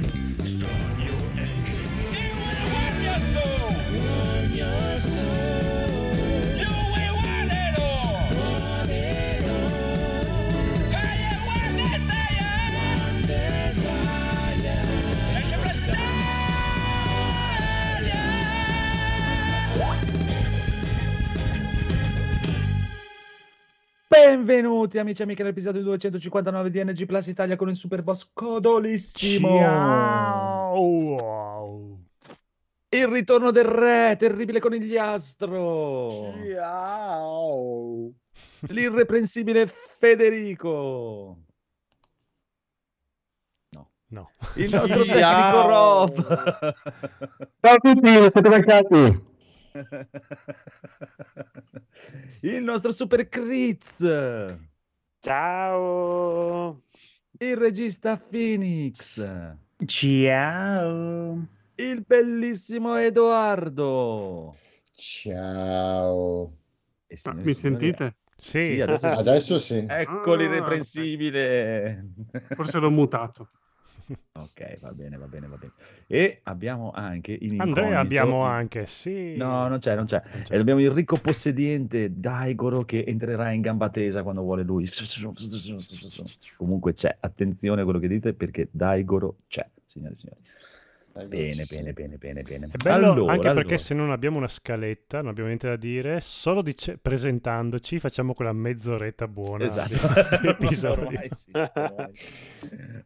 different. Benvenuti amici e amiche all'episodio 259 di NG Plus Italia con il super boss codolissimo. Ciao! Il ritorno del re, terribile conigliastro. Ciao. L'irreprensibile Federico. No. Il nostro tecnico Ciao. Rob. Ciao a tutti, siete mancati. Il nostro super Critz. Ciao. Il regista Phoenix. Ciao. Il bellissimo Edoardo. Ciao. E Ah, mi sentite? Sì, Sì, adesso sì. Adesso sì. Ecco Ah, l'irreprensibile. Forse l'ho mutato. Ok, va bene, va bene, va bene. E abbiamo anche in Andrea abbiamo anche, sì. No, non c'è, non c'è. Non c'è. E abbiamo il ricco possediente Daigoro che entrerà in gamba tesa quando vuole lui. Comunque c'è, attenzione a quello che dite perché Daigoro c'è, signore e signori. Bene, sì. bene, bene, bene, bene. È bello Allora, anche perché allora. se non abbiamo una scaletta, non abbiamo niente da dire, solo dice- presentandoci facciamo quella mezz'oretta buona Esatto, ormai sì, ormai sì.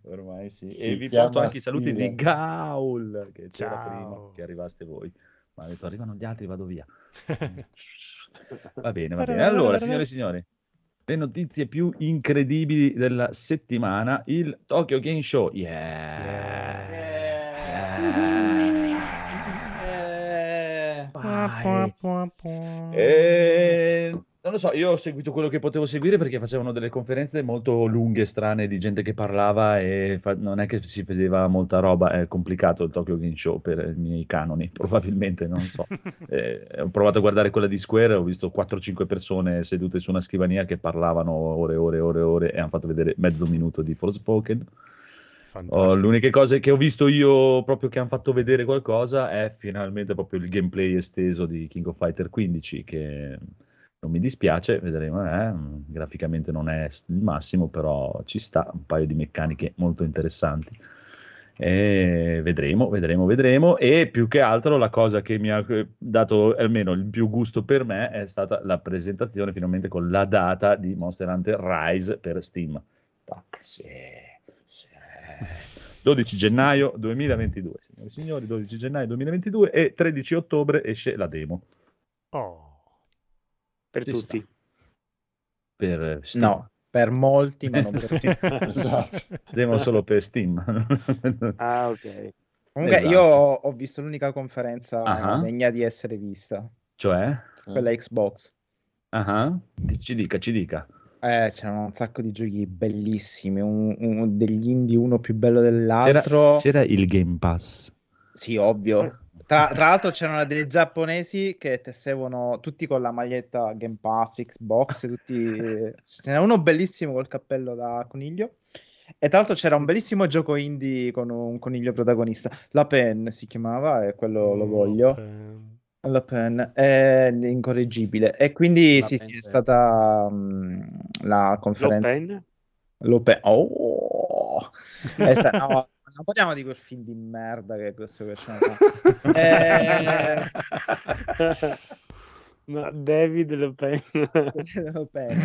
Ormai sì. Si E vi porto anche i saluti di Gaul, che c'era Ciao. prima che arrivaste voi. Ma ha detto arrivano gli altri, vado via. Va bene, va bene. Allora, signore e signori, le notizie più incredibili della settimana, il Tokyo Game Show. Yeah. Eh, Vai. Eh, non lo so, io ho seguito quello che potevo seguire perché facevano delle conferenze molto lunghe, strane, di gente che parlava e fa- non è che si vedeva molta roba, è complicato il Tokyo Game Show per i miei canoni, probabilmente, non so. Eh, ho provato a guardare quella di Square, ho visto 4-5 persone sedute su una scrivania che parlavano ore e ore e ore e ore e hanno fatto vedere mezzo minuto di Forspoken. Oh, l'unica cosa che ho visto io proprio che hanno fatto vedere qualcosa è finalmente proprio il gameplay esteso di King of Fighter 15 che non mi dispiace, vedremo, eh, graficamente non è il massimo, però ci sta, un paio di meccaniche molto interessanti. E vedremo, vedremo, vedremo. E più che altro la cosa che mi ha eh, dato almeno il più gusto per me è stata la presentazione finalmente con la data di Monster Hunter Rise per Steam. Tac, sì. 12 gennaio 2022, signori e signori, 12 gennaio 2022 e 13 ottobre esce la demo Oh. per Ci tutti. per Steam. No, per molti, ma non per tutti. Esatto. Demo solo per Steam. Ah, ok. Comunque, Esatto. io ho, ho visto l'unica conferenza Ah. degna di essere vista, Cioè? quella Xbox. Ah, Ci dica, ci dica. Eh, c'erano un sacco di giochi bellissimi, un- un- degli indie uno più bello C'era, dell'altro. c'era il Game Pass. Sì, ovvio. Tra, tra l'altro c'erano dei giapponesi che tessevano tutti con la maglietta Game Pass, Xbox, tutti... Ce n'era uno bellissimo col cappello da coniglio. E tra l'altro c'era un bellissimo gioco indie con un coniglio protagonista. La Pen si chiamava e quello lo voglio. Eh, La Pen è incorreggibile. E quindi La sì, sì, è stata mm, la conferenza. L'Open? L'Open. Oh! È sta- no, non parliamo di quel film di merda che questo che c'è. Eh, No, David Le Pen. L'Open.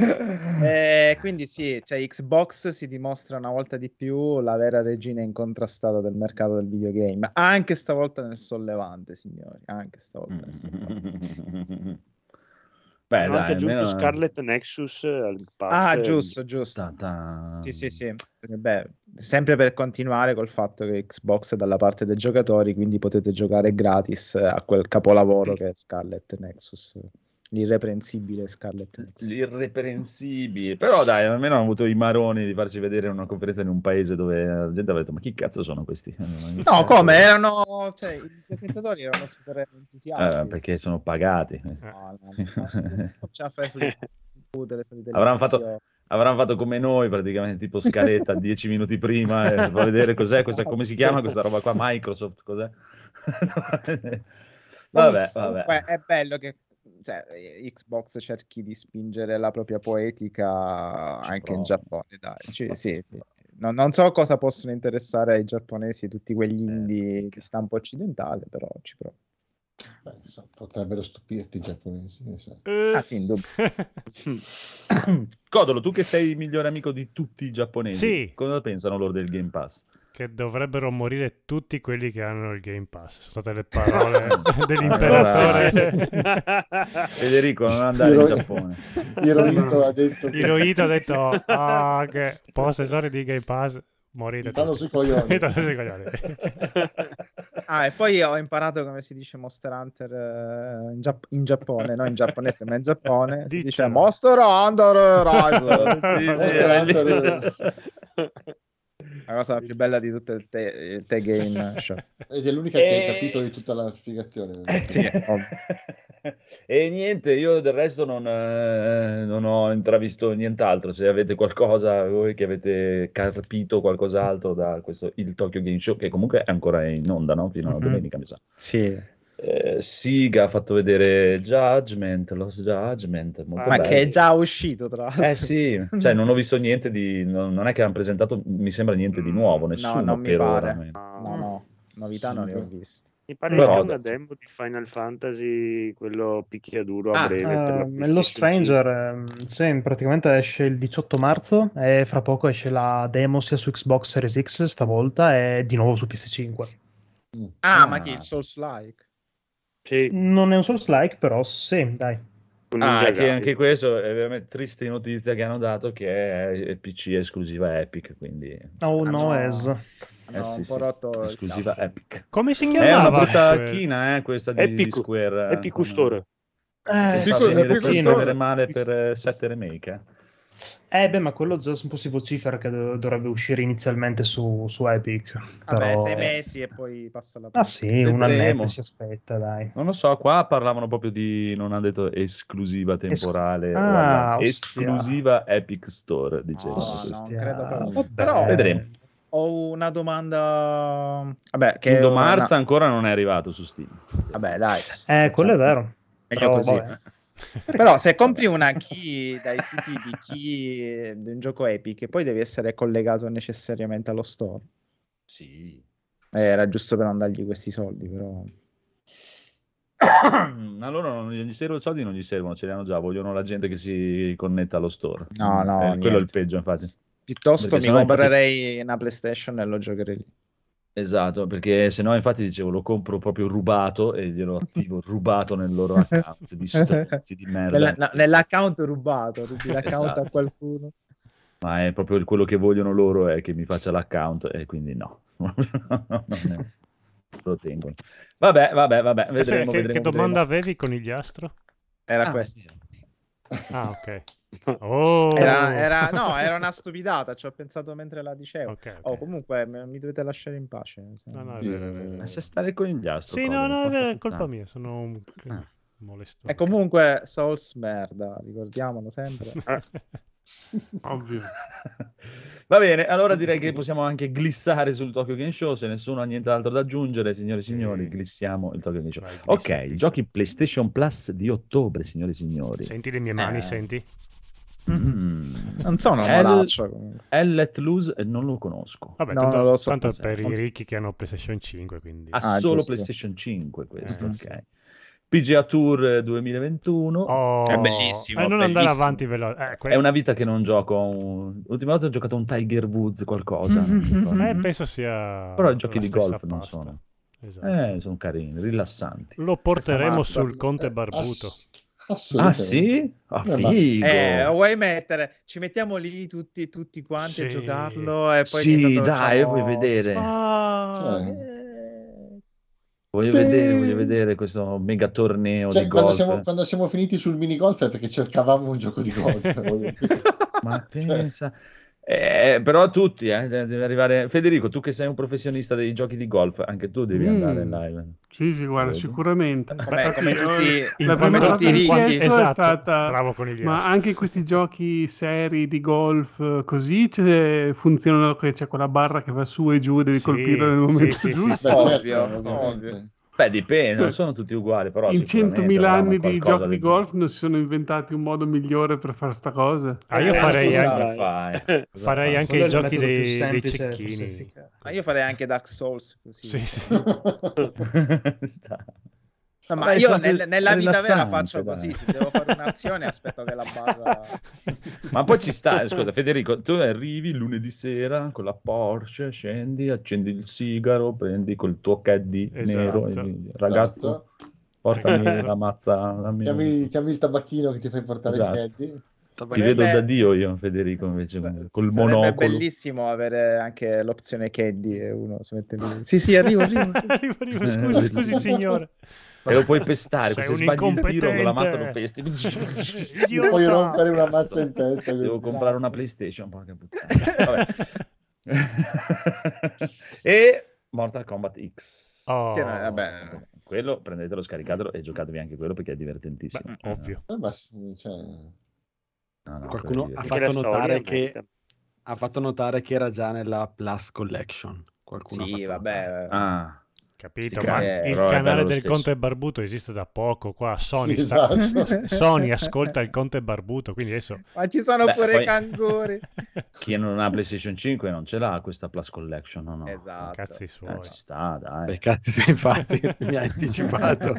Eh, quindi sì, cioè Xbox si dimostra una volta di più la vera regina incontrastata del mercato del videogame. Anche stavolta nel sollevante, signori. Anche stavolta nel sollevante. Beh, Hanno anche aggiunto almeno... Scarlet Nexus al pass. Ah, giusto, giusto. Ta-ta. Sì, sì, sì. Beh, sempre per continuare col fatto che Xbox è dalla parte dei giocatori, quindi potete giocare gratis a quel capolavoro che è Scarlet Nexus. L'irreprensibile Scarlet Nexus. L'irreprensibile. Però dai, almeno hanno avuto i maroni di farci vedere una conferenza in un paese dove la gente aveva detto ma chi cazzo sono questi? No, come? Erano... Cioè, i presentatori erano super entusiasti. Eh, perché sono pagati. No, no, no, no, non ce la fai sulle battute, le solite Avranno fatto- avranno fatto come noi, praticamente tipo scaletta 10 minuti prima, e fa vedere cos'è, questa, come si chiama questa roba qua, Microsoft, cos'è? vabbè, vabbè. Comunque è bello che cioè, Xbox cerchi di spingere la propria poetica Ci anche in provo. Giappone, dai. Ci- sì, sì. Non, non so cosa possono interessare ai giapponesi tutti quegli Eh, indie di stampo occidentale, però ci provo. Beh, so, potrebbero stupirti i giapponesi. ne so. Eh, Ah, sì, in dubbio. Codolo, tu che sei il migliore amico di tutti i giapponesi, Sì. cosa pensano loro del Game Pass? Che dovrebbero morire tutti quelli che hanno il Game Pass. Sono state le parole dell'imperatore. Federico, non andare in Iro- Giappone. Hirohito ha detto che Hirohito ha detto ah, che possessori di Game Pass morite Mi stanno tutti. sui coglioni. Sui coglioni. Ah, e poi ho imparato come si dice Monster Hunter eh, in, Giap- in Giappone, no in giapponese, ma in Giappone si dice Diccelo. Monster Hunter Rise. Sì, sì, Monster Hunter. La cosa più bella di tutto il te, il te game show. Ed è l'unica che E- ha capito di tutta la spiegazione. Eh, Sì, ovvio. e niente, io del resto non, eh, non ho intravisto nient'altro. Se avete qualcosa, voi che avete capito qualcos'altro da questo il Tokyo Game Show, che comunque è ancora in onda, no? Fino a Mhm. domenica, mi sa. Sì. Eh, Siga ha fatto vedere Judgment, Lost Judgment, molto Ma bello. che è già uscito, tra l'altro. Eh sì, cioè non ho visto niente di... Non, non è che hanno presentato, mi sembra niente di nuovo, nessuno non mi per pare. ora. man. No, no, novità non ne ho viste. Mi pare Però- sia una demo di Final Fantasy, quello picchiaduro a Ah, breve. la Eh, 5. Stranger, ehm, sì, praticamente esce il 18 marzo e fra poco esce la demo sia su Xbox Series X stavolta e di nuovo su PS5. Ah, Ah. ma che il Souls like? Sì, Non è un Souls-like, però sì, dai. Ah, che anche questo è veramente triste notizia che hanno dato che è, PC esclusiva Epic, quindi Oh Ah, no, no. es. Eh un sì, sì, esclusiva cazzo. Epic. Come si È una chiamava? brutta quel- china, eh, questa di, Epic- di Square. eh, Epic Store. Eh, sì, Epic Store. male per eh, 7 remake. eh. Eh, beh, ma quello già un po' si vocifera che do- dovrebbe uscire inizialmente su, su Epic. Vabbè, però- sei mesi e poi passa la Ah sì, un Vedremo. annetto si aspetta, dai. Non lo so, qua parlavano proprio di, non hanno detto esclusiva temporale, o Ah, esclusiva Epic Store, No, dicevano. no, non credo proprio. Però- Vedremo. Ho una domanda. Vabbè, che Kingdom una- ancora non è arrivato su Steam. Vabbè, dai. Eh, quello è vero. Meglio Però, così. vabbè. Però se compri una key dai siti di key di un gioco Epic, poi devi essere collegato necessariamente allo store. Sì. Eh, era giusto per non dargli questi soldi, però. A loro non gli servono i soldi, non gli servono, ce li hanno già, vogliono la gente che si connetta allo store. No, no, Eh, quello è il peggio, infatti. Piuttosto Perché mi comprerei una PlayStation e lo giocherei lì. Esatto, perché se no, infatti, dicevo, lo compro proprio rubato e glielo attivo rubato nel loro account di stronzi di merda. Nella- no, nell'account rubato, rubi l'account Esatto. a qualcuno. Ma è proprio quello che vogliono loro è che mi faccia l'account e quindi no. Lo tengono. Vabbè, vabbè, vabbè, Aspetta, vedremo, che, vedremo, che domanda vedremo. avevi con il? Era Ah, questo. Ah, ok. Oh. Era, era- no, era una stupidata, ci ho pensato mentre la dicevo. Ok, ok. Oh, comunque mi dovete lasciare in pace. No, no, è Sì, vero, è vero. Lascia stare con il giastro. Sì, no, no, è colpa mia, sono un Ah. molesto. E comunque Souls merda, ricordiamolo sempre. Ovvio. Va bene, allora direi che possiamo anche glissare sul Tokyo Game Show. Se nessuno ha nient'altro da aggiungere, signore e signori, glissiamo il Tokyo Game Show. Vai, ok, glissa. giochi PlayStation Plus di ottobre, signore e signori. Senti le mie mani, Eh. senti? Mm. Non sono un El- malaccio. comunque. El Let Loose eh, non lo conosco. Vabbè, No, tanto, non lo so tanto per i Non ricchi che hanno PlayStation 5, quindi... Ha Ah, solo giusto. PlayStation 5 questo, Eh, ok. sì. PGA Tour eh, 2021. Oh, È bellissimo, eh, non andare bellissimo. avanti veloce. Eh, que- È una vita che non gioco. un- L'ultima volta ho giocato un Tiger Woods qualcosa. non eh, penso sia... Però i giochi di golf non pasta. sono. Esatto. Eh, sono carini, rilassanti. Lo porteremo sul Conte Eh, Barbuto. Ah sì? Ah, Eh, figo! Eh, vuoi mettere? Ci mettiamo lì tutti, tutti quanti a Sì. giocarlo e poi Sì, dai, vuoi vedere? Cioè. Voglio vedere, voglio vedere questo mega torneo Cioè, di quando, golf. siamo, quando siamo finiti sul minigolf è perché cercavamo un gioco di golf. Ma pensa, Eh, però tutti, eh, deve arrivare... Federico, tu che sei un professionista dei giochi di golf, anche tu devi Mm. andare in live. Sì, sì, guarda, Vedo. sicuramente. Come, come tutti, la prima cosa che ho chiesto è Esatto, stata bravo conigliastro. ma anche in questi giochi seri di golf eh, così funzionano che c'è quella barra che va su e giù devi Sì, colpire nel sì, momento sì, sì, giusto Beh, certo, Ovvio, ovviamente. ovvio. Beh, dipende, Cioè, non sono tutti uguali, però in sicuramente 100.000 avranno anni di giochi di golf non si sono inventati un modo migliore per fare sta cosa Ah, io Eh, farei scusa, anche, fai? Farei anche i giochi dei, dei cecchini. Ma io farei anche Dark Souls così. Sì, sì. No, ma Vabbè, io nel- nella vita vera faccio dai. così, se devo fare un'azione aspetto che la barra... Ma poi ci sta, ascolta Federico, tu arrivi il lunedì sera con la Porsche, scendi, accendi il sigaro, prendi col tuo caddy Esatto. nero, e dici, ragazzo, Esatto. portami la mazza, la mia... Chiami, chiami il tabacchino che ti fai portare Esatto. il caddy. Ti vedo da Dio io, Federico, invece, Sa- col monocolo. bellissimo avere anche l'opzione caddy e uno si mette lì. Sì, sì, arrivo, arrivo. arrivo. Arrivo, arrivo, scusi, scusi signore. E lo puoi pestare, Sei se un sbagli il tiro con la mazza lo pesti. Mi puoi rompere una mazza in testa. Devo comprare una PlayStation, porca puttana. Vabbè. e Mortal Kombat X. Oh. Che vabbè. Quello prendetelo, scaricatelo e giocatevi anche quello perché è Beh, divertentissimo. ovvio. Eh, ma cioè, No, no, Qualcuno ha fatto storia, notare che ha fatto notare che era già nella Plus Collection. Qualcuno ha Sì, fatto vabbè. Ah, Capito, ma cazzi, il canale del stesso. Conte Barbuto esiste da poco qua. Sony, sì, sta- esatto. Sony ascolta il Conte Barbuto, quindi adesso Ma ci sono Beh, pure poi- i canguri. chi non ha PlayStation 5 non ce l'ha questa Plus Collection, no, no. Esatto. cazzi suoi. Eh, ci sta, dai. Beh, cazzi, sì, infatti mi ha anticipato.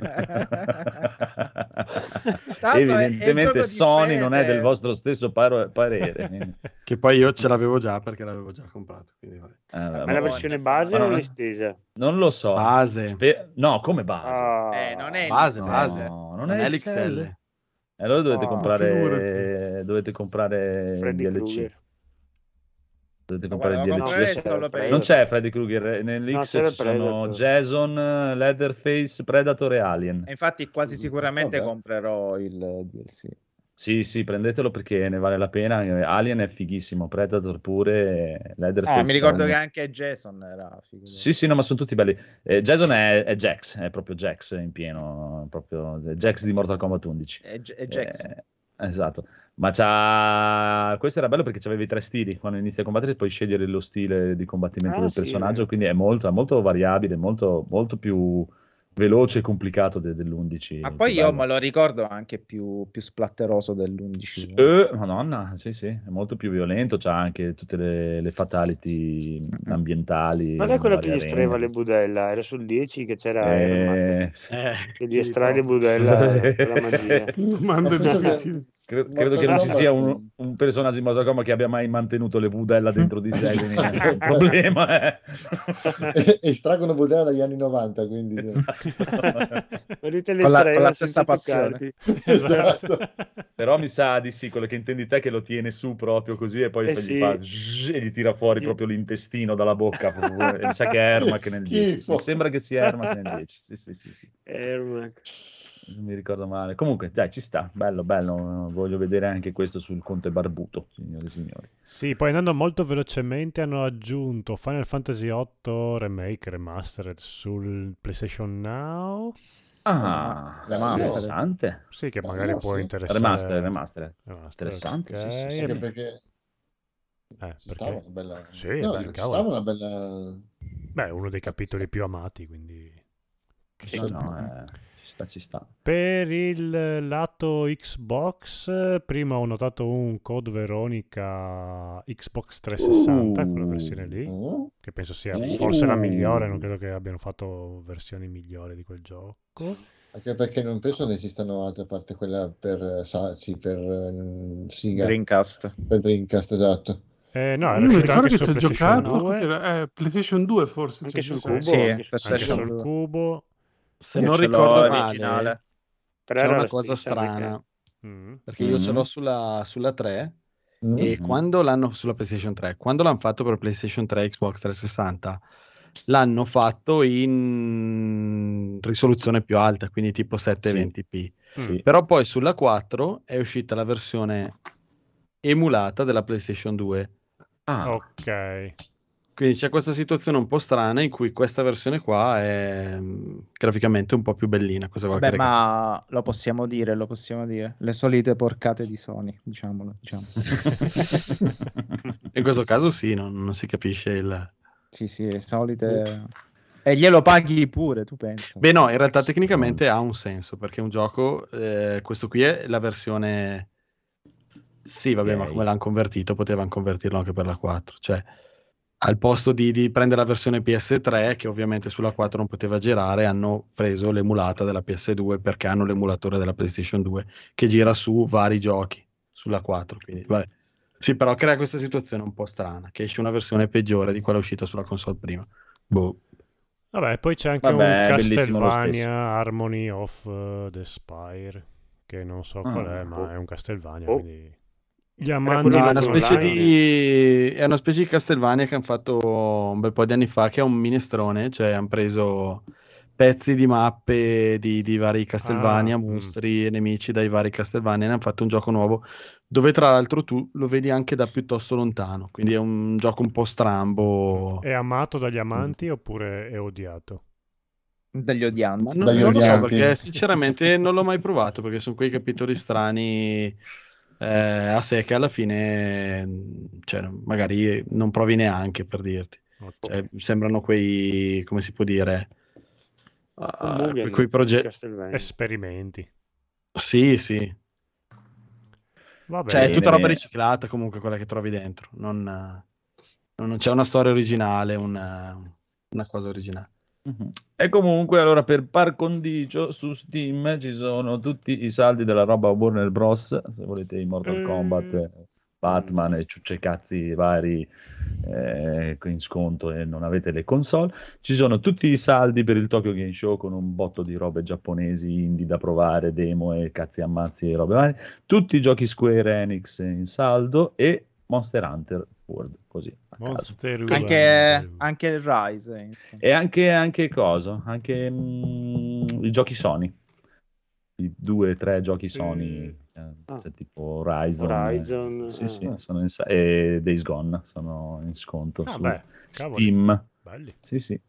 Tanto è- è il Evidentemente Sony non è del vostro stesso paro- parere. quindi- che poi io ce l'avevo già perché l'avevo già comprato. Quindi. Eh, Ma la versione base o l'estesa? Non lo so. Base. Spe- no, come base. Ah. Eh, non è Base, l'XL. base. No, Non è l'XL. E allora dovete Ah, comprare figurati. dovete comprare il Freddy DLC. Krueger. Dovete comprare guarda, DLC. comprare c'è per. Non il- c'è Freddy Krueger, nell'X No, sono. Jason, Leatherface, Predator e Alien. E Infatti quasi sicuramente Vabbè. comprerò il DLC. Sì, sì, prendetelo perché ne vale la pena. Alien è fighissimo, Predator pure, Leatherface. No, mi ricordo che anche Jason era figo. Sì, sì, no, ma sono tutti belli. Eh, Jason è, è Jax, è proprio Jax in pieno, proprio Jax di Mortal Kombat 11. È, è Jackson. Eh, esatto. Ma c'ha... questo era bello perché c'avevi tre stili. Quando inizi a combattere puoi scegliere lo stile di combattimento Ah, del sì, personaggio, vero. quindi è molto, è molto variabile, molto, molto più veloce e complicato de- dell'11. Ma poi io me lo ricordo anche più, più splatteroso dell'11. Eh, madonna, sì, sì, è molto più violento, c'ha anche tutte le, le fatality ambientali. Ma è quello che gli estraeva le budella, era sul 10 che c'era Iron Eh, sì. Eh, che gli sì, estrae le proprio. budella con la magia. Domande Ma penso che- difficili. Cre- Mortal credo che non ci sia un, un personaggio in Mortal Kombat che abbia mai mantenuto le budella dentro di sé, quindi è un problema. Eh. E- estraggono budella dagli anni 90, quindi... Esatto. Con la- con la stessa passione. toccarli. Esatto. Però mi sa di sì, quello che intendi te che lo tiene su proprio così e poi, Eh poi sì. gli fa e gli tira fuori Sì. proprio l'intestino dalla bocca. proprio. E mi sa che è Ermac nel 10. Schifo. Mi sembra che sia Ermac nel 10. Sì, sì, sì, sì. Ermac. Non mi ricordo male. Comunque, dai, ci sta. Bello, bello. Voglio vedere anche questo sul Conte Barbuto, signori e signori. Sì, poi andando molto velocemente hanno aggiunto Final Fantasy VIII Remake Remastered sul PlayStation Now. Ah, Remastered. interessante. Sì, che magari può sì. interessare. Remaster, remaster. Remastered, Interessante, sì, ok. sì, sì. Anche perché Eh, ci stava perché? una bella... Sì, no, beh, stava una bella... Beh, è uno dei capitoli più amati, quindi... No, no, eh, sta, ci sta. Per il lato Xbox, prima ho notato un Code Veronica Xbox 360, quella versione lì, Mm? che penso sia Uh. forse la migliore, non credo che abbiano fatto versioni migliori di quel gioco. Anche perché non penso ne esistano altre a parte quella per sa- sì, per eh, Siga, Dreamcast. per Dreamcast, esatto. Eh, no, era Io mi ricordo che ci ho PlayStation giocato. 2, cos'era? Eh, PlayStation 2 forse. Anche sul cubo. Sì, anche su anche PlayStation sul 2. cubo. Se Io non ricordo male, Però c'è era una cosa perché- strana, Mm. perché io ce Mhm. l'ho sulla, sulla 3 Mm? e quando l'hanno sulla PlayStation 3, quando l'hanno fatto per PlayStation 3 e Xbox 360, l'hanno fatto in risoluzione più alta, quindi tipo 720p. Sì. Però poi sulla 4 è uscita la versione emulata della PlayStation 2 Ah, Ok. Quindi c'è questa situazione un po' strana in cui questa versione qua è mm, graficamente un po' più bellina. Cosa vuoi Beh, ma lo possiamo dire, lo possiamo dire. Le solite porcate di Sony, diciamolo. Diciamo. In questo caso sì, non, non si capisce il... sì, sì, le solite... E glielo paghi pure, tu pensi? Beh no, in realtà tecnicamente ha un senso, perché un gioco, eh, questo qui è la versione... Sì, vabbè, ma Ok. come l'hanno convertito, potevano convertirlo anche per la 4. Cioè, al posto di, di prendere la versione PS3, che ovviamente sulla 4 non poteva girare, hanno preso l'emulata della PS2 perché hanno l'emulatore della PlayStation 2 che gira su vari giochi sulla 4. Quindi, vabbè. Sì, però crea questa situazione un po' strana, che esce una versione peggiore di quella uscita sulla console prima. Boh. Vabbè, poi c'è anche Vabbè, un Castlevania. Harmony of uh, the Spire, che non so qual Ah, è, ma boh. è un Castlevania, Oh. quindi... Gli amanti di No, è del una specie online. di è una specie di Castlevania che hanno fatto un bel po' di anni fa, che è un minestrone, cioè hanno preso pezzi di mappe di, di vari Castlevania, Ah, mm. mostri e nemici dai vari Castlevania, e ne hanno fatto un gioco nuovo, dove tra l'altro tu lo vedi anche da piuttosto lontano, quindi è un gioco un po' strambo. È amato dagli amanti oppure è odiato? Dagli odianti. Non, Dagli non lo so odianti. perché sinceramente non l'ho mai provato perché sono quei capitoli strani eh, a sé che alla fine cioè, magari non provi neanche per dirti. Cioè, sembrano quei, come si può dire, Mugen, quei, progetti. Esperimenti. Sì, sì. Vabbè, Cioè, è tutta roba riciclata comunque quella che trovi dentro. Non, non- non c'è una storia originale, una, una cosa originale. Mhm. E comunque, allora, per par condicio, su Steam ci sono tutti i saldi della roba Warner Bros. Se volete i Mortal Eh. Kombat, eh, Batman e ciuccecazzi vari eh, in sconto e non avete le console. Ci sono tutti i saldi per il Tokyo Game Show con un botto di robe giapponesi, indie da provare, demo e cazzi ammazzi e robe varie. Tutti i giochi Square Enix in saldo e Monster Hunter World, così a caso. Monster Anche, anche il Rise. eh, insomma. E anche, anche cosa? Anche mm, i giochi Sony. I due, tre giochi Sony, eh, Ah. cioè tipo Horizon. eh, Horizon, sì, ah. sì, sono in e Days Gone sono in sconto Ah, su beh. Steam. Belli. Sì, sì.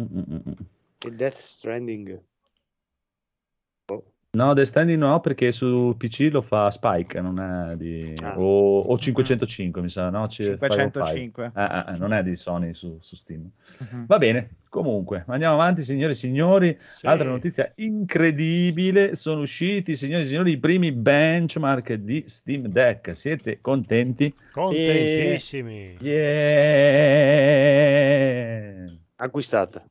Mm, mm, mm, mm. E Death Stranding. No, Death Stranding no, perché su PC lo fa Spike, non è di... Ah. O, o 505, mi sa, no? C- 505. 505. Eh, eh, non è di Sony su, su Steam. Mhm. Va bene, comunque, andiamo avanti, signori e signori. Sì. Altra notizia incredibile, sono usciti, signori e signori, i primi benchmark di Steam Deck. Siete contenti? Contentissimi. Yeah! Acquistata.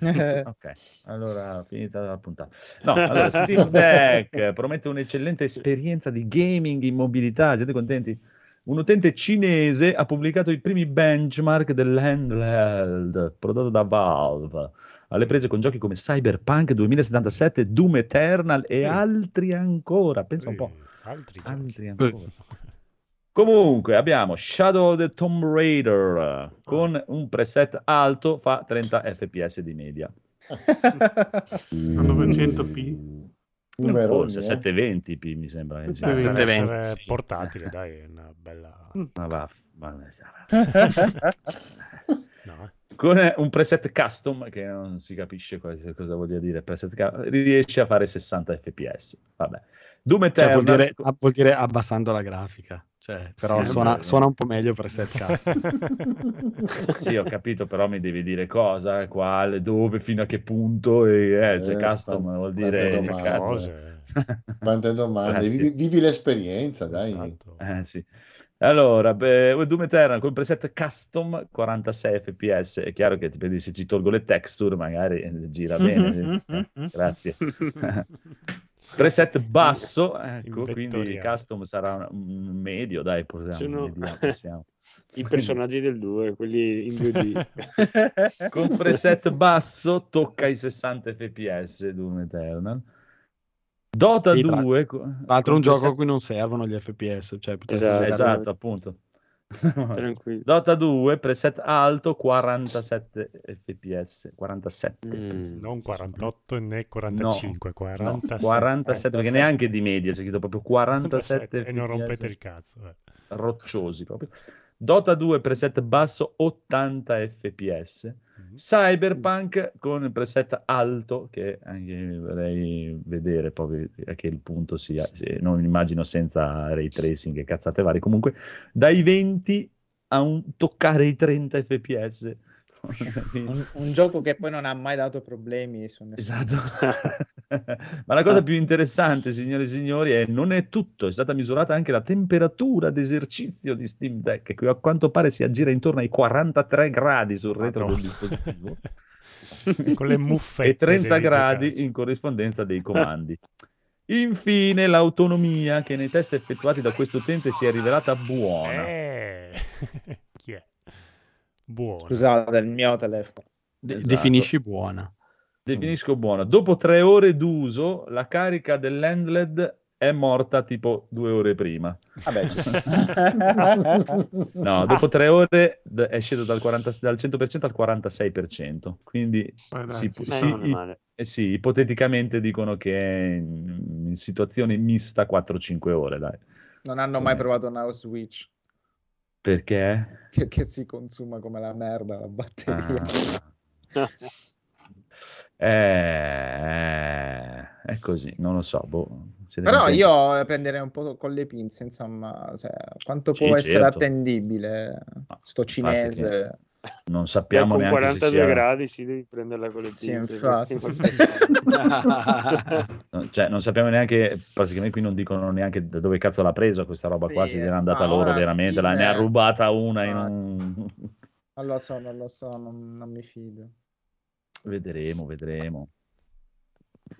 Ok, allora finita la puntata. No, allora Steam Deck promette un'eccellente esperienza di gaming in mobilità. Siete contenti? Un utente cinese ha pubblicato i primi benchmark dell'handheld prodotto da Valve alle prese con giochi come Cyberpunk 2077, Doom Eternal e altri ancora. Pensa un po'. Altri. Altri ancora. Comunque abbiamo Shadow of the Tomb Raider eh, con un preset alto fa 30 fps di media. A 900p. Numeroni, Forse eh. 720p mi sembra. che sia. Beh, deve 720, essere sì. portatile, dai, è una bella... Ma va, ma- No, eh. con un preset custom che non si capisce cosa, cosa voglia dire preset cu- riesce a fare 60 fps vabbè Doom Cioè, Eternal vuol dire, vuol dire abbassando la grafica. Cioè, però Sì, suona, suona un po' meglio per setcast. sì ho capito però mi devi dire cosa quale dove fino a che punto e eh, c'è Eh, custom vuol dire Cose. Quante domande, Grazie. vivi, vivi l'esperienza, dai. Esatto. Eh, sì. Allora, beh, Doom Eternal con preset custom 46 fps. È chiaro che se ci tolgo le texture, magari eh, gira bene. Eh, grazie. Preset basso, ecco, quindi custom sarà un medio, dai, possiamo, Sono- vediamo, possiamo. I personaggi del 2, quelli in 2D. Con preset basso tocca i 60 fps Doom Eternal. Dota Sì, tra- 2 co- Tra l'altro, un gioco a preset- cui non servono gli FPS. Cioè, Esatto. Esatto, appunto. Tranquillo. Dota 2, preset alto, 47 fps. 47. Mm. Non 48 né 45, No, 47. 47, perché neanche di media, c'è scritto proprio 47 e non FPS rompete il cazzo. eh. rocciosi proprio. Dota 2 preset basso 80 fps. Mhm. Cyberpunk con il preset alto che anche vorrei vedere poi a che il punto sia, non immagino senza ray tracing e cazzate varie, comunque dai 20 a un toccare i 30 fps. Un, un gioco che poi non ha mai dato problemi. Esatto. Ma la cosa più interessante, signore e signori, è non è tutto, è stata misurata anche la temperatura d'esercizio di Steam Deck, che a quanto pare si aggira intorno ai 43 gradi sul retro del Madonna. dispositivo Con le muffette. e 30 devi gradi giocarci. in corrispondenza dei comandi. Infine, l'autonomia che nei test effettuati da questo utente si è rivelata buona. Eh. Buono. Scusate, il mio telefono. De- Esatto. Definisci buona. Definisco buona. Dopo tre ore d'uso, la carica dell'handled è morta tipo due ore prima. Vabbè. No, dopo tre ore è sceso dal, 40 dal 100% al 46%. Quindi si- Eh, non è i- eh sì, ipoteticamente dicono che è in, in situazione mista 4-5 ore, dai. non hanno mai provato una Switch Perché? che, che si consuma come la merda la batteria. Ah. Eh, è così, non lo so. boh, Però io la prenderei un po' con le pinze, insomma, cioè, quanto Sì, può essere certo. attendibile No, sto cinese. Non Beh, sappiamo con neanche 42 se sia... gradi si devi prenderla con le Sì, pinze. Cioè, non sappiamo neanche, praticamente qui non dicono neanche da dove cazzo l'ha preso questa roba qua, Sì, se gliel'ha andata loro veramente, la, ne ha rubata una in un... Non lo so, non lo so, non, non mi fido. Vedremo, vedremo.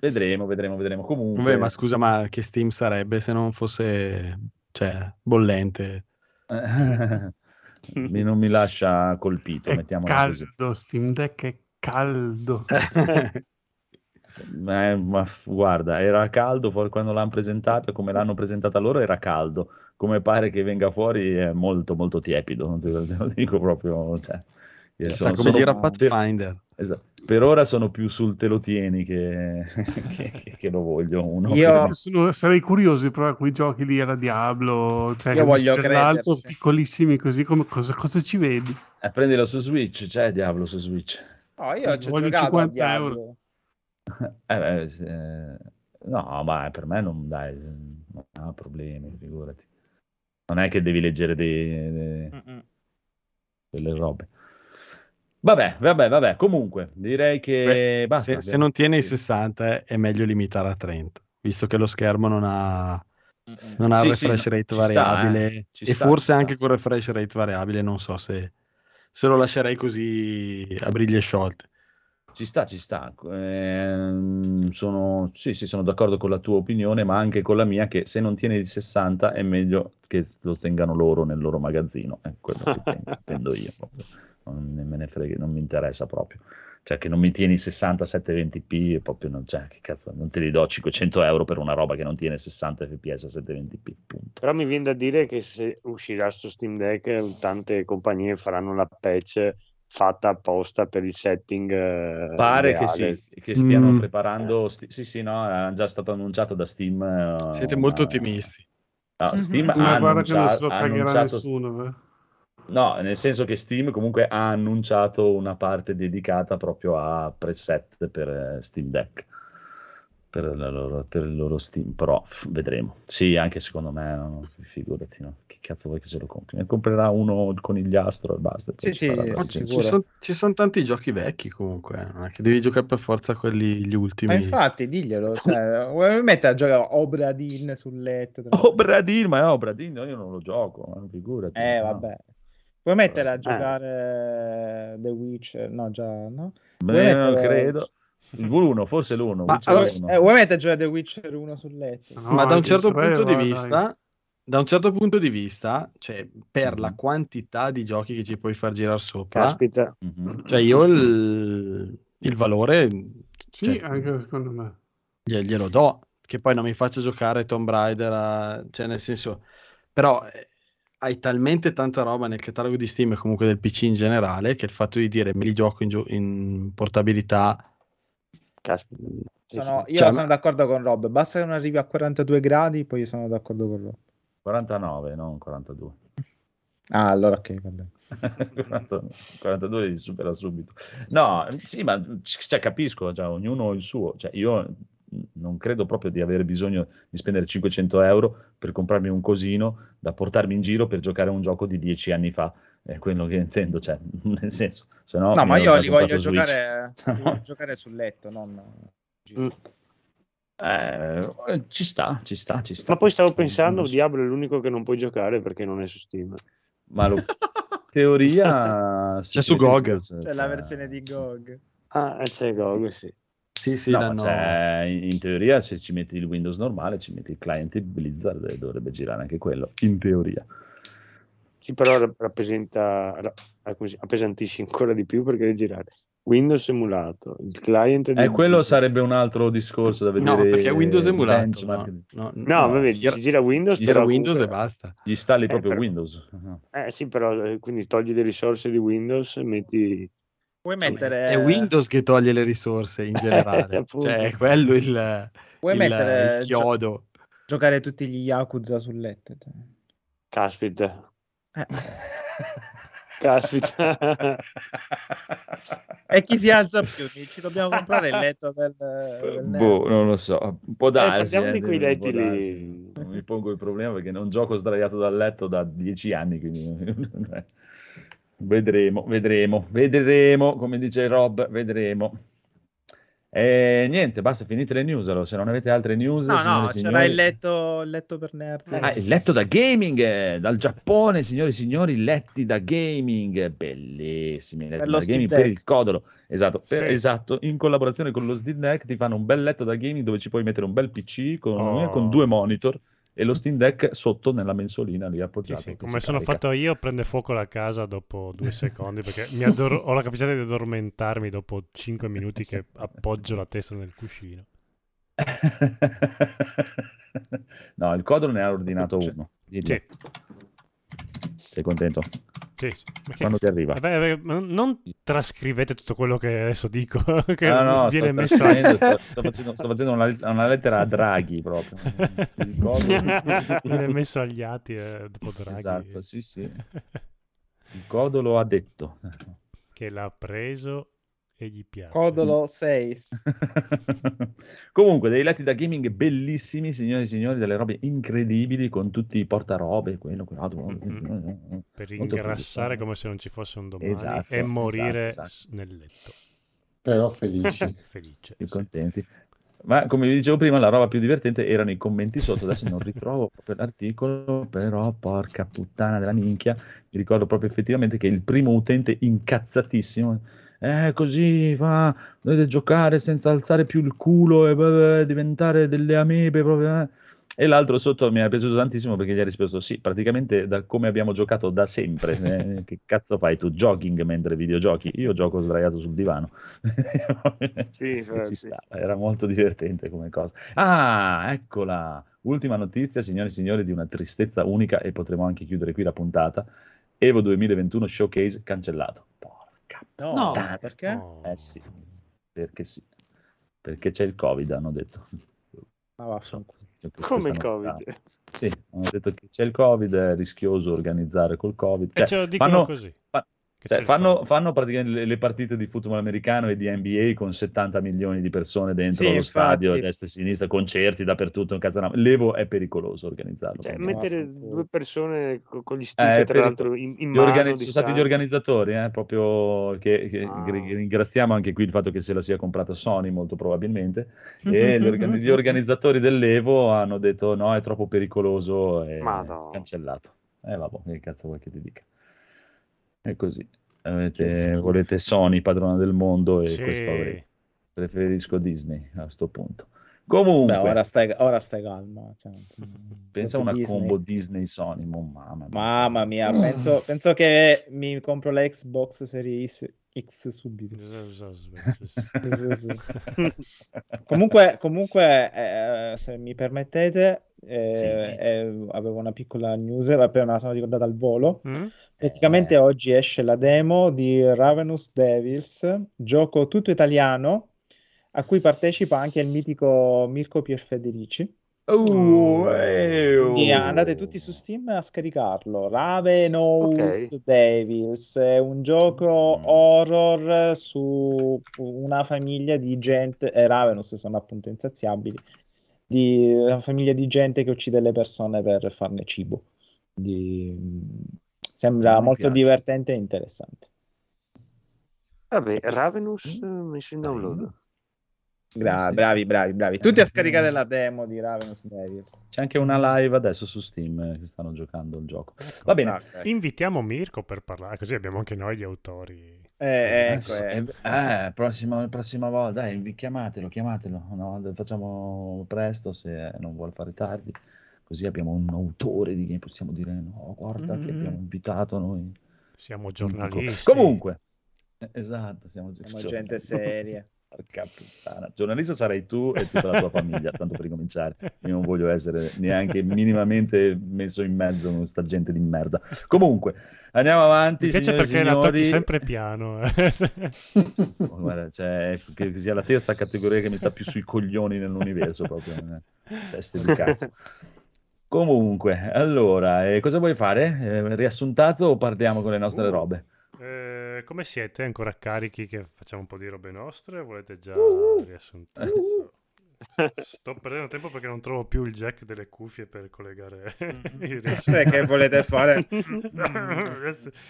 Vedremo, vedremo, vedremo. Comunque... Vabbè, ma scusa, ma che Steam sarebbe se non fosse, cioè, bollente? mi- non mi lascia colpito, È mettiamola così. caldo, Steam Deck è caldo. Eh, ma f- guarda, era caldo quando l'hanno presentato, come l'hanno presentata loro era caldo. Come pare che venga fuori è molto molto tiepido, lo te lo dico proprio. Cioè, eh, Chissà sono- come sono- gira Pathfinder. esatto. Per ora sono più sul te lo tieni che, che- che- che lo voglio uno. Io- sono- sarei curioso di provare quei giochi lì alla Diablo, cioè Io che voglio crederci. piccolissimi così, come, cosa, cosa ci vedi? Eh, prendilo su Switch, c'è Diablo su Switch. No, io Sì, ci ho giocato a 50 Diablo. Eh, beh, se- no, ma per me non dai, non ha problemi, figurati. Non è che devi leggere dei- dei- quelle robe. Vabbè, vabbè, vabbè. Comunque, direi che Beh, basta. se, se non tiene i 60 eh, è meglio limitare a 30, visto che lo schermo non ha, non ha Sì, il sì, refresh no, rate ci sta, variabile eh. E sta, forse anche con refresh rate variabile non so se, se lo lascerei così a briglie sciolte. Ci sta, ci sta. Ehm, sono, sì, sì, sono d'accordo con la tua opinione, ma anche con la mia, che se non tiene il 60 è meglio che lo tengano loro nel loro magazzino. È quello che intendo io. proprio. Non me ne frega, non mi interessa proprio. Cioè, che non mi tieni 60 720p, e proprio non, cioè, che cazzo, non te li do 500 euro per una roba che non tiene 60 fps a 720p, punto. Però mi viene da dire che se uscirà sto Steam Deck, tante compagnie faranno la patch fatta apposta per il setting. eh, Pare che sì, che stiano Mm. preparando. sti- sì, sì, no, è già stato annunciato da Steam. eh, Siete una- molto ottimisti. No, Steam Mhm. Ma ha, guarda che non annuncia- se lo ha cagherà annunciato. nessuno. No, nel senso che Steam comunque ha annunciato una parte dedicata proprio a preset per eh, Steam Deck. Per, la loro, per il loro Steam Pro, vedremo. Sì, anche secondo me, no, figurati, no? Che cazzo vuoi che se lo compri? Ne comprerà uno il conigliastro e basta. Sì, sì, Ma ci, sicuro. son- ci sono tanti giochi vecchi comunque, eh, è che devi giocare per forza quelli gli Ma ultimi. infatti, diglielo, cioè, vuoi mettere a giocare Obra Dinn sul letto? Oh, Bradin, ma no, Bradin, io non lo gioco, eh, figurati. Eh, no. vabbè. Vuoi mettere a Eh. giocare The Witcher? No, già, no? Beh, non credo. Il V1, forse l'1. Ma allora-. Eh, vuoi mettere a giocare The Witcher 1 sul letto? No, Ma da un certo punto di dai. vista, da un certo punto di vista, cioè per la Mhm. quantità di giochi che ci puoi far girare sopra, Caspita, cioè io il, il valore Sì, cioè, anche secondo me. glie- glielo do, che poi non mi faccio giocare Tomb Raider, a- cioè nel senso, però eh, hai talmente tanta roba nel catalogo di Steam e comunque del PC in generale che il fatto di dire me li gioco in, gio- in portabilità Sono- io Cioè, sono ma- d'accordo con Rob. Basta che non arrivi a 42 gradi, poi sono d'accordo con Rob. 49, non 42. Ah, allora ok, va bene. 40 42 li supera subito. No, sì, ma cioè, capisco, già, ognuno il suo. Cioè, io non credo proprio di avere bisogno di spendere 500 euro per comprarmi un cosino da portarmi in giro per giocare a un gioco di 10 anni fa. È quello che intendo, cioè, nel senso, se no... Ma io li voglio giocare, li voglio giocare sul letto, non... Mm. Eh, ci sta, ci sta, ci sta. Ma poi stavo pensando, so. Diablo è l'unico che non puoi giocare perché non è su Steam. Ma lo- teoria... C'è su GOG. C'è la versione di GOG. Ah, e c'è GOG, sì. Sì, sì, No, l'hanno- cioè, in teoria se ci metti il Windows normale, ci metti il client Blizzard e dovrebbe girare anche quello, in teoria. Sì, però rap- rappresenta, si- appesantisce ancora di più perché devi girare Windows emulato, il client di E Eh, quello sarebbe un altro discorso da vedere. No, perché è Windows emulato. benchmark. No, no, No, vabbè, gira- si gira Windows, gira però Windows comunque- e basta. Gli installi Eh, proprio però- Windows. Eh sì, però eh, quindi togli le risorse di Windows e metti... Puoi mettere... È Windows che toglie le risorse in generale. Cioè, è quello il, Puoi il- mettere il gio- chiodo. giocare tutti gli Yakuza sul letto. cioè. Caspita, Eh. caspita. E chi si alza più? Ci dobbiamo comprare il letto del, del nerd. Boh, non lo so, può darsi. parliamo eh, di quei letti darsi. lì. Non mi pongo il problema perché non gioco sdraiato dal letto da dieci anni, quindi vedremo, vedremo, vedremo, come dice Rob, vedremo. E niente, basta, finite le news. Allora, se non avete altre news, No, no, c'era signori- il letto, il letto per nerd. Ah, il letto da gaming eh, dal Giappone, signori e signori, letti da gaming, bellissimi letti Per da gaming per il codolo, esatto, per- Sì. esatto, in collaborazione con lo Steam Deck ti fanno un bel letto da gaming dove ci puoi mettere un bel PC con, Oh. con due monitor e lo Steam Deck sotto nella mensolina lì Sì, appoggiato. sì, che come sono carica. fatto io, prende fuoco la casa dopo due secondi perché addor- ho la capacità di addormentarmi dopo cinque minuti che appoggio la testa nel cuscino. no, il codolo ne ha ordinato Sì. uno. Sì, Sei contento? Sì, sì. Ma che- Quando ti arriva? Eh beh, beh, ma non trascrivete tutto quello che adesso dico, che Ah, no, viene sto, messo sto, sto facendo, sto facendo una, una lettera a Draghi proprio. Viene messo agli atti eh, dopo Draghi Esatto, sì, sì. Il codolo ha detto. che l'ha preso e gli piace. Codolo 6. Comunque, dei letti da gaming bellissimi, signori e signori, delle robe incredibili con tutti i portarobe, quello, quell'altro. Mhm. per Molto ingrassare come se non ci fosse un domani Esatto, e morire esatto, esatto. nel letto Però felici. felice. Più sì. contenti. Ma come vi dicevo prima, la roba più divertente erano i commenti sotto. Adesso non ritrovo proprio l'articolo, però porca puttana della minchia. Mi ricordo proprio effettivamente che il primo utente incazzatissimo. Eh, così fa, dovete giocare senza alzare più il culo e beh, diventare delle amebe proprio. eh." E l'altro sotto mi è piaciuto tantissimo perché gli ha risposto: Sì, praticamente da come abbiamo giocato da sempre. Eh, che cazzo fai tu? Jogging mentre videogiochi? Io gioco sdraiato sul divano. Sì, infatti. ci sta, era molto divertente come cosa. Ah, eccola! Ultima notizia, signori e signori, di una tristezza unica e potremo anche chiudere qui la puntata. Evo 2021 Showcase cancellato. No, No. perché? Oh. eh sì, perché sì. Perché c'è il Covid, hanno detto. Ma vaffanculo. C'è Come il Covid? Sì, hanno detto che c'è il Covid, è rischioso organizzare col Covid. E Cioè, ce lo dicono fanno, così. fa- cioè, fanno, fanno praticamente le, le partite di football americano e di NBA con 70 milioni di persone dentro Sì, lo stadio, infatti. destra e sinistra, concerti dappertutto. L'Evo è pericoloso organizzarlo. Cioè, mettere vaffanculo. due persone co- con gli stick, Eh, tra l'altro, in, in mano organi- sono stati gli organizzatori, eh, proprio che, che- Ah. ringraziamo anche qui il fatto che se la sia comprata Sony, molto probabilmente. E gli, organi- gli organizzatori dell'Evo hanno detto: no, è troppo pericoloso e Madonna. cancellato. Eh, vabbè, che cazzo vuoi che ti dica? È così. Avete- volete Sony, padrona del mondo, e Sì. questo avrete. Preferisco Disney a sto punto. Comunque, Beh, ora stai, ora stai calmo. cioè, pensa a una Disney. combo Disney-Sony, mamma mia. Mamma mia, penso, penso che mi compro la Xbox Series X subito. Comunque, comunque eh, se mi permettete, eh, Sì. eh, avevo una piccola news, appena me la sono ricordata al volo. Mm? Praticamente Eh. oggi esce la demo di Ravenous Devils, gioco tutto italiano, a cui partecipa anche il mitico Mirko Pierfederici. Uh, Quindi andate tutti su Steam a scaricarlo. Ravenous Ok. Devils è un gioco horror su una famiglia di gente. Eh, Ravenous sono appunto insaziabili. Di una famiglia di gente che uccide le persone per farne cibo. Di- Sembra Mi molto piace. divertente e interessante. Vabbè, Ravenous eh, messo in download. Gra-. Bravi, bravi, bravi. Tutti a scaricare la demo di Ravenous Devils. C'è anche una live adesso su Steam eh, che stanno giocando il gioco. Va bene. Ok. Invitiamo Mirko per parlare, così abbiamo anche noi gli autori. Eh, ecco, Eh, eh. eh, prossima, prossima volta, dai, vi- chiamatelo, chiamatelo, no? Facciamo presto se non vuole fare tardi, così abbiamo un autore di game, possiamo dire no, guarda che Mm. abbiamo invitato noi. Siamo giornalisti. Comunque, eh, esatto, siamo, Siamo gente seria. Porca puttana. Giornalista sarai tu e tutta la tua famiglia, tanto per cominciare. Io non voglio essere neanche minimamente messo in mezzo con sta gente di merda. Comunque, andiamo avanti. Mi piace perché la tocchi signori. sempre piano. eh. Oh, Guarda, cioè, che che sia la terza categoria che mi sta più sui coglioni nell'universo, proprio. eh. Teste di cazzo. Comunque, allora, eh, cosa vuoi fare? Eh, riassuntato o partiamo con le nostre Uh. robe? Eh, come siete? Ancora carichi che facciamo un po' di robe nostre? Volete già Uh. riassuntare? Sto perdendo tempo perché non trovo più il jack delle cuffie per collegare riassunto. Cioè, che volete fare?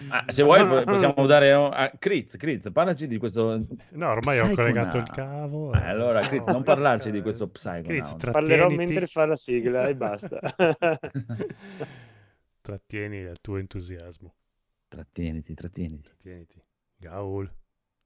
Ah, se vuoi po- possiamo dare a Critz, Critz, parlaci di questo No, ormai ho collegato il Psychonaut. cavo. Eh, allora, Critz, non parlarci di questo Critz, Psychonaut. Parlerò trattieniti- mentre fa la sigla e basta. Trattieni il tuo entusiasmo. Trattieniti, trattieniti. Trattieniti. Gaul.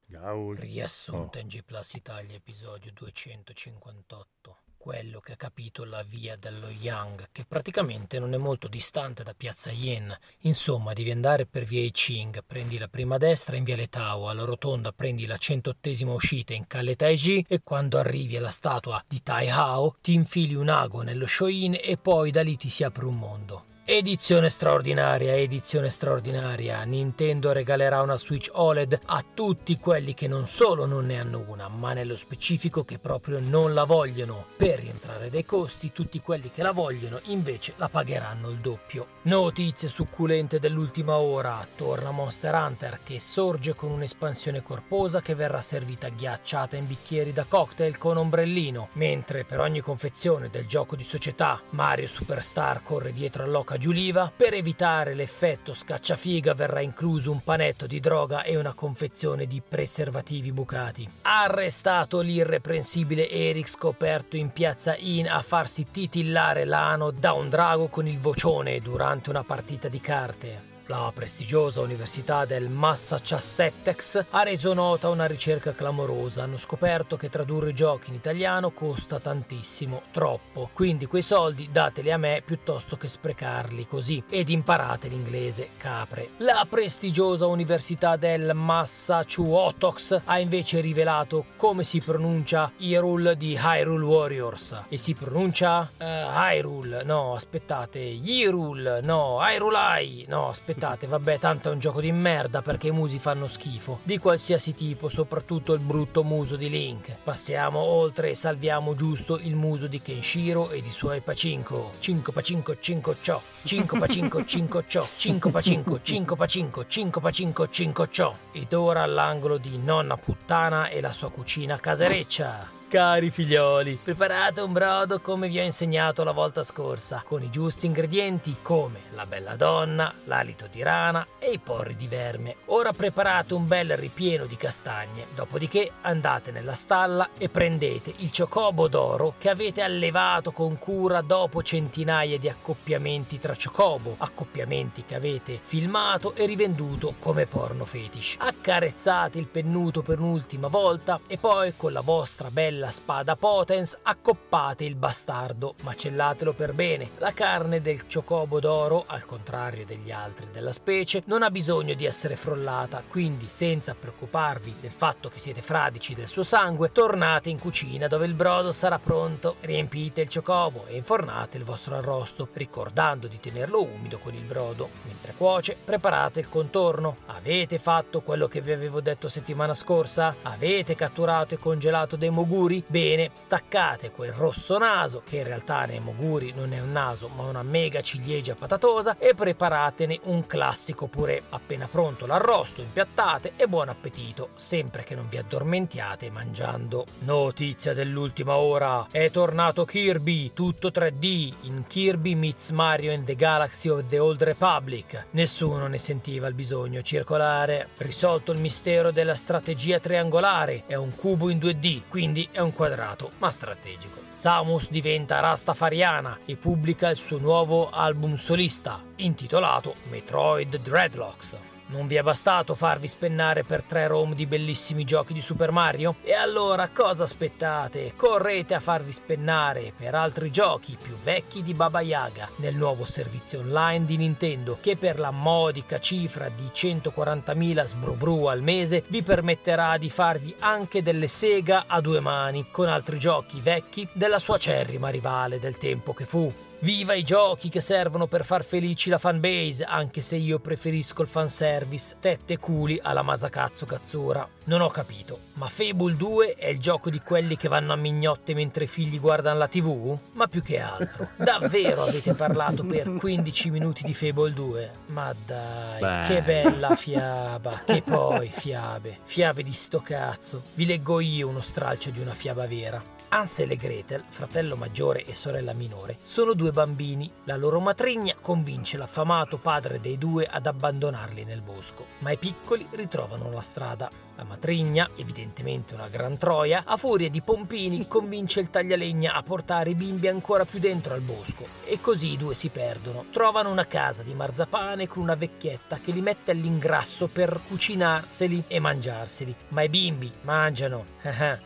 Gaul. Riassunto Oh. in G Plus Italia, episodio 258. Quello che ha capito la via dello Yang, che praticamente non è molto distante da piazza Yen. Insomma, devi andare per via I Ching, prendi la prima destra in viale Tao, alla rotonda prendi la 108esima uscita in Calle Taiji e quando arrivi alla statua di Tai Hao ti infili un ago nello Shoin e poi da lì ti si apre un mondo. Edizione straordinaria, edizione straordinaria. Nintendo regalerà una Switch OLED a tutti quelli che non solo non ne hanno una, ma nello specifico che proprio non la vogliono. Per rientrare dai costi, tutti quelli che la vogliono invece la pagheranno il doppio. Notizie succulente dell'ultima ora. Torna Monster Hunter che sorge con un'espansione corposa che verrà servita ghiacciata in bicchieri da cocktail con ombrellino, mentre per ogni confezione del gioco di società Mario Superstar corre dietro all'oca Giuliva, per evitare l'effetto scacciafiga verrà incluso un panetto di droga e una confezione di preservativi bucati. Arrestato l'irreprensibile Eric scoperto in piazza In a farsi titillare l'ano da un drago con il vocione durante una partita di carte. La prestigiosa Università del Massachusetts ha reso nota una ricerca clamorosa. Hanno scoperto che tradurre giochi in italiano costa tantissimo, troppo. Quindi quei soldi dateli a me piuttosto che sprecarli così. Ed imparate l'inglese, capre. La prestigiosa Università del Massachusetts ha invece rivelato come si pronuncia Hyrule di Hyrule Warriors. E si pronuncia eh, Hyrule, no, aspettate, Hyrule, no, Hyrulai, no, aspettate, vabbè, tanto è un gioco di merda perché i musi fanno schifo, di qualsiasi tipo, soprattutto il brutto muso di Link. Passiamo oltre e salviamo giusto il muso di Kenshiro e di suoi pacinco. 5 pacinco 5 ciò, 5 pacinco 5 ciò, 5 pacinco 5 pacinco 5 pacinco 5 ciò. Ed ora all'angolo di nonna puttana e la sua cucina casereccia. Cari figlioli, preparate un brodo come vi ho insegnato la volta scorsa, con i giusti ingredienti come la bella donna, l'alito di rana e i porri di verme. Ora preparate un bel ripieno di castagne, dopodiché andate nella stalla e prendete il ciocobo d'oro che avete allevato con cura dopo centinaia di accoppiamenti tra ciocobo, accoppiamenti che avete filmato e rivenduto come porno fetish. Accarezzate il pennuto per un'ultima volta e poi con la vostra bella spada potens accoppate il bastardo, macellatelo per bene. La carne del ciocobo d'oro, al contrario degli altri della specie, non ha bisogno di essere frollata, quindi senza preoccuparvi del fatto che siete fradici del suo sangue, tornate in cucina dove il brodo sarà pronto, riempite il ciocobo e infornate il vostro arrosto, ricordando di tenerlo umido con il brodo. Mentre cuoce, preparate il contorno. Avete fatto quello che vi avevo detto settimana scorsa? Avete catturato e congelato dei moguri Nemoguri, bene, staccate quel rosso naso, che in realtà Nemoguri non è un naso ma una mega ciliegia patatosa, e preparatene un classico purè. Appena pronto l'arrosto, impiattate e buon appetito, sempre che non vi addormentiate mangiando. Notizia dell'ultima ora, è tornato Kirby, tutto 3D, in Kirby meets Mario in the Galaxy of the Old Republic. Nessuno ne sentiva il bisogno circolare. Risolto il mistero della strategia triangolare, è un cubo in 2D, quindi è un quadrato, ma strategico. Samus diventa Rastafariana e pubblica il suo nuovo album solista, intitolato Metroid Dreadlocks. Non vi è bastato farvi spennare per tre ROM di bellissimi giochi di Super Mario? E allora cosa aspettate? Correte a farvi spennare per altri giochi più vecchi di Baba Yaga nel nuovo servizio online di Nintendo che per la modica cifra di 140.000 sbrubru al mese vi permetterà di farvi anche delle sega a due mani con altri giochi vecchi della sua acerrima rivale del tempo che fu. Viva i giochi che servono per far felici la fanbase, anche se io preferisco il fanservice, tette e culi alla Masakatsu Katsura. Non ho capito, ma Fable 2 è il gioco di quelli che vanno a mignotte mentre i figli guardano la tv? Ma più che altro, davvero avete parlato per 15 minuti di Fable 2? Ma dai, Beh. che bella fiaba, che poi fiabe, fiabe di sto cazzo. Vi leggo io uno stralcio di una fiaba vera. Ansel e Gretel, fratello maggiore e sorella minore, sono due bambini. La loro matrigna convince l'affamato padre dei due ad abbandonarli nel bosco, ma i piccoli ritrovano la strada. La matrigna, evidentemente una gran troia, a furia di pompini convince il taglialegna a portare i bimbi ancora più dentro al bosco e così i due si perdono. Trovano una casa di marzapane con una vecchietta che li mette all'ingrasso per cucinarseli e mangiarseli, ma i bimbi mangiano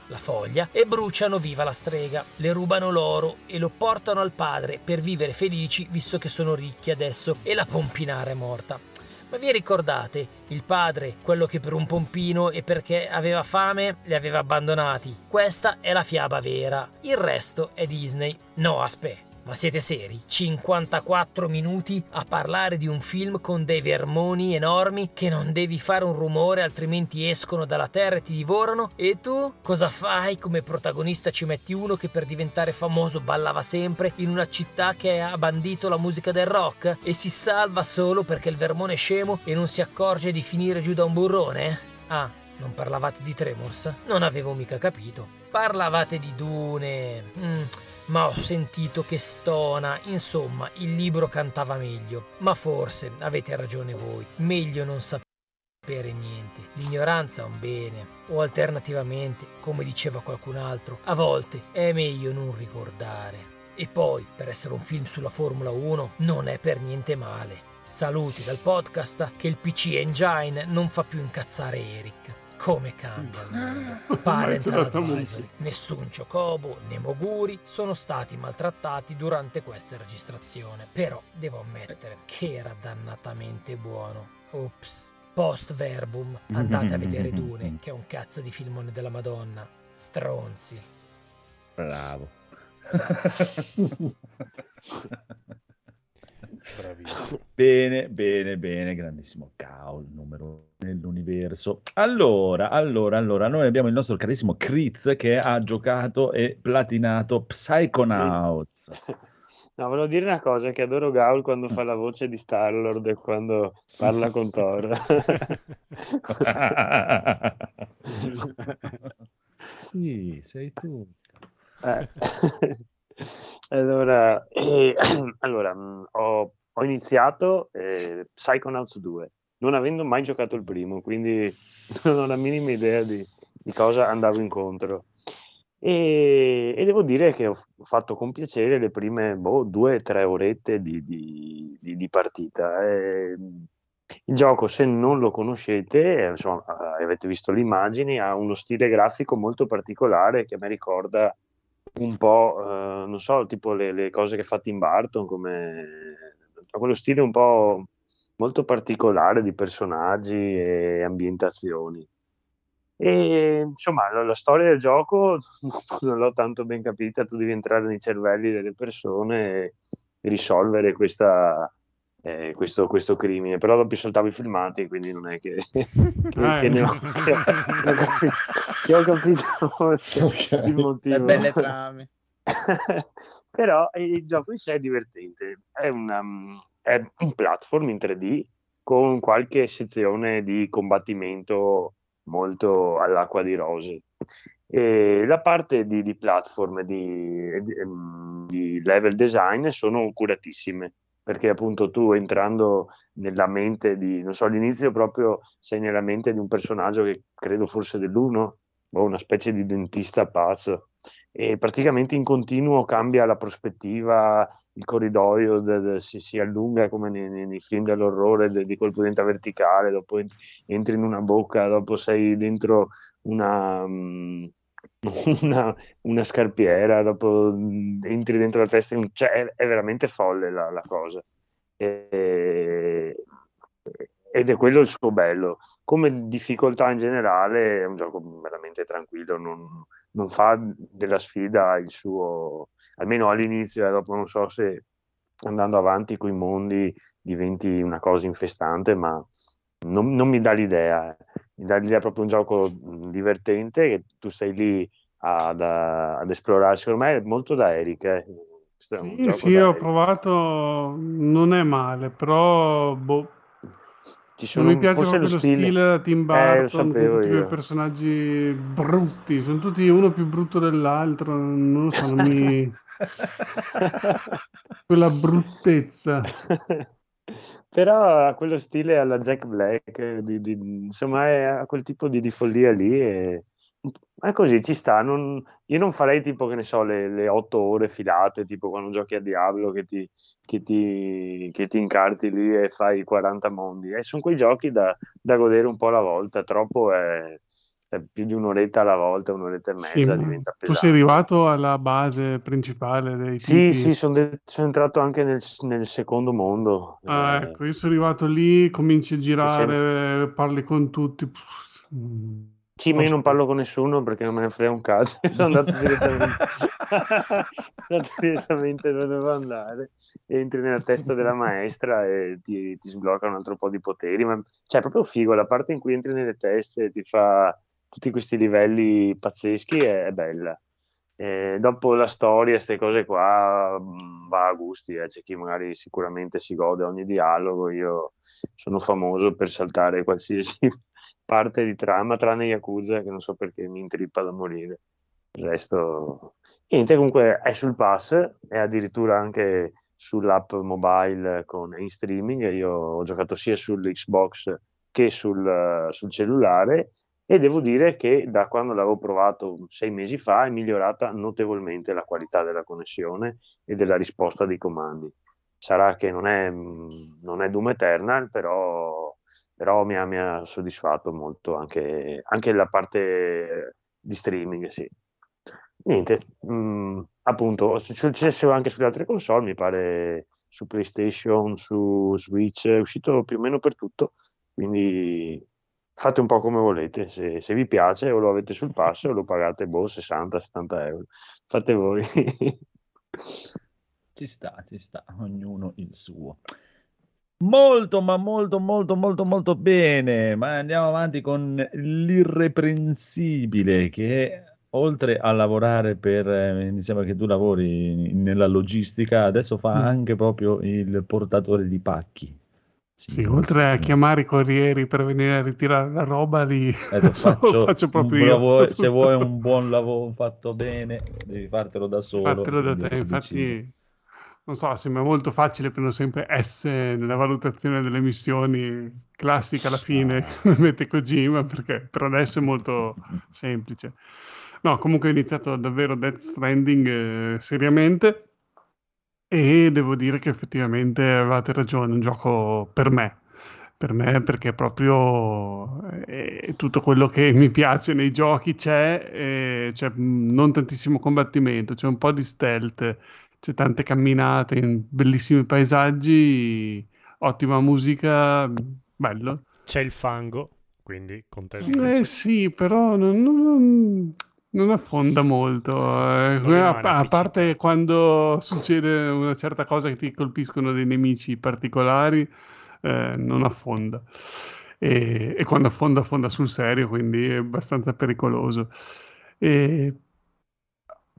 la foglia e bruciano viva la strega. Le rubano l'oro e lo portano al padre per vivere felici visto che sono ricchi adesso e la pompinara è morta. Ma vi ricordate il padre, quello che per un pompino e perché aveva fame li aveva abbandonati? Questa è la fiaba vera. Il resto è Disney. No, aspetta. Ma siete seri? 54 minuti a parlare di un film con dei vermoni enormi che non devi fare un rumore altrimenti escono dalla terra e ti divorano? E tu cosa fai? Come protagonista ci metti uno che per diventare famoso ballava sempre in una città che ha bandito la musica del rock e si salva solo perché il vermone è scemo e non si accorge di finire giù da un burrone? Ah, non parlavate di Tremors? Non avevo mica capito. Parlavate di Dune. Mm, ma ho sentito che stona. Insomma, il libro cantava meglio. Ma forse avete ragione voi. Meglio non sapere niente. L'ignoranza è un bene. O alternativamente, come diceva qualcun altro, a volte è meglio non ricordare. E poi, per essere un film sulla Formula 1, non è per niente male. Saluti dal podcast che il PC Engine non fa più incazzare Eric. Come cambia il mondo? Parental Advisory. Nessun Chocobo né Moguri sono stati maltrattati durante questa registrazione. Però devo ammettere che era dannatamente buono. Ops. Post verbum, andate a vedere Dune, che è un cazzo di filmone della Madonna. Stronzi. Bravo. Bravissimo. Bene, bene, bene, grandissimo caos, numero nell'universo. Allora, allora, allora, noi abbiamo il nostro carissimo Kritz che ha giocato e platinato Psychonauts. No, volevo dire una cosa, che adoro Gaul quando fa la voce di Star-Lord e quando parla con Thor. sì, sei tu. Eh. Allora, eh, allora mh, ho, ho iniziato eh, Psychonauts 2, non avendo mai giocato il primo, quindi non ho la minima idea di, di cosa andavo incontro. E, e devo dire che ho fatto con piacere le prime boh, due o tre orette di, di- di- partita. Eh, il gioco, se non lo conoscete, eh, insomma, eh, avete visto le immagini, ha uno stile grafico molto particolare che me ricorda un po', eh, non so, tipo le, le cose che fa Tim Burton, come ha quello stile un po' molto particolare di personaggi e ambientazioni. E insomma, la, la storia del gioco non l'ho tanto ben capita, tu devi entrare nei cervelli delle persone e risolvere questa, eh, questo, questo crimine, però dopo saltavo i filmati, quindi non è che, che, Ah, che ne ho, ecco. che ho- che ho capito, il motivo. Le belle trame. Però il gioco in sé è divertente, è, una, è un platform in 3D con qualche sezione di combattimento molto all'acqua di rose. E la parte di, di platform e di, di- ehm, di level design sono curatissime perché appunto tu entrando nella mente di, non so, all'inizio proprio sei nella mente di un personaggio che credo forse dell'uno o una specie di dentista pazzo e praticamente in continuo cambia la prospettiva, il corridoio de- de- si, si allunga come nei, nei- nei film dell'orrore de- di colpo diventa verticale, dopo ent- entri in una bocca, dopo sei dentro una, mm, una, una scarpiera, dopo mm, entri dentro la testa, cioè è, è veramente folle la, la cosa. E- ed è quello il suo bello. Come difficoltà in generale è un gioco veramente tranquillo, non, non fa della sfida il suo, almeno all'inizio, e dopo non so se andando avanti con i mondi diventi una cosa infestante, ma non, non mi dà l'idea. eh. Mi dà l'idea proprio un gioco mh, divertente che tu stai lì ad, ad esplorare. Secondo me è molto da Eric. eh. Sì, sì, ho provato, non è male, però boh, Ci non sono mi piace proprio lo stile, stile. Tim Eh, lo Burton sapevo tutti quei personaggi brutti, sono tutti uno più brutto dell'altro, non lo so, non mi... quella bruttezza. Però ha quello stile alla Jack Black, di- di- insomma, ha quel tipo di, di follia lì. E, è così, ci sta. non- io non farei tipo, che ne so, le, le otto ore filate, tipo quando giochi a Diablo, che ti, che ti, che ti incarti lì e fai 40 mondi. E sono quei giochi da, da godere un po' alla volta. Troppo è, è più di un'oretta alla volta, un'oretta e Sì, mezza, ma diventa tu sei arrivato alla base principale dei Sì, tipi. sì, sono, de- sono entrato anche nel, nel secondo mondo. Ah, eh, ecco, io sono arrivato lì, cominci a girare, parli con tutti. pff, mm, Sì, ma io non parlo con nessuno perché non me ne frega un cazzo. Sono andato direttamente, andato direttamente dove dovevo andare. Entri nella testa della maestra e ti, ti sblocca un altro po' di poteri. Ma, cioè, è proprio figo. La parte in cui entri nelle teste e ti fa tutti questi livelli pazzeschi è, è bella. E dopo la storia, queste cose qua, mh, va a gusti. eh. C'è chi magari sicuramente si gode ogni dialogo. Io sono famoso per saltare qualsiasi parte di trama, tranne Yakuza, che non so perché mi intrippa da morire. Il resto, niente, comunque è sul pass, è addirittura anche sull'app mobile con in streaming. Io ho giocato sia sull'Xbox che sul, sul cellulare e devo dire che da quando l'avevo provato sei mesi fa è migliorata notevolmente la qualità della connessione e della risposta dei comandi. Sarà che non è, non è Doom Eternal, però, però mi ha, mi ha soddisfatto molto anche, anche la parte di streaming, sì. Niente, mm, appunto, successo anche sulle altre console, mi pare su PlayStation, su Switch, è uscito più o meno per tutto, quindi fate un po' come volete, se, se vi piace o lo avete sul pass o lo pagate, boh, 60-70 euro, fate voi. Ci sta, ci sta, ognuno il suo. Molto, ma molto, molto, molto, molto bene. Ma andiamo avanti con l'irreprensibile che oltre a lavorare per, eh, mi sembra che tu lavori nella logistica, adesso fa Mm. anche proprio il portatore di pacchi. Sì, oltre a chiamare i corrieri per venire a ritirare la roba, lì Ecco, so, faccio faccio proprio lavoro- se vuoi un buon lavoro fatto bene, devi fartelo da solo. Fatelo da te, infatti, non so, sembra molto facile, prendo sempre S nella valutazione delle missioni, classica alla fine, Ah. come mette Kojima, perché per adesso è molto semplice. No, comunque ho iniziato davvero Death Stranding eh, seriamente e devo dire che effettivamente avevate ragione, è un gioco per me. Per me perché proprio eh, tutto quello che mi piace nei giochi c'è, eh, c'è mh, non tantissimo combattimento, c'è un po' di stealth, c'è tante camminate in bellissimi paesaggi, ottima musica, bello. C'è il fango, quindi contento. Eh sì, però non, non- Non affonda molto, eh, a, a parte quando succede una certa cosa che ti colpiscono dei nemici particolari, eh, non affonda. E, e quando affonda, affonda sul serio, quindi è abbastanza pericoloso. E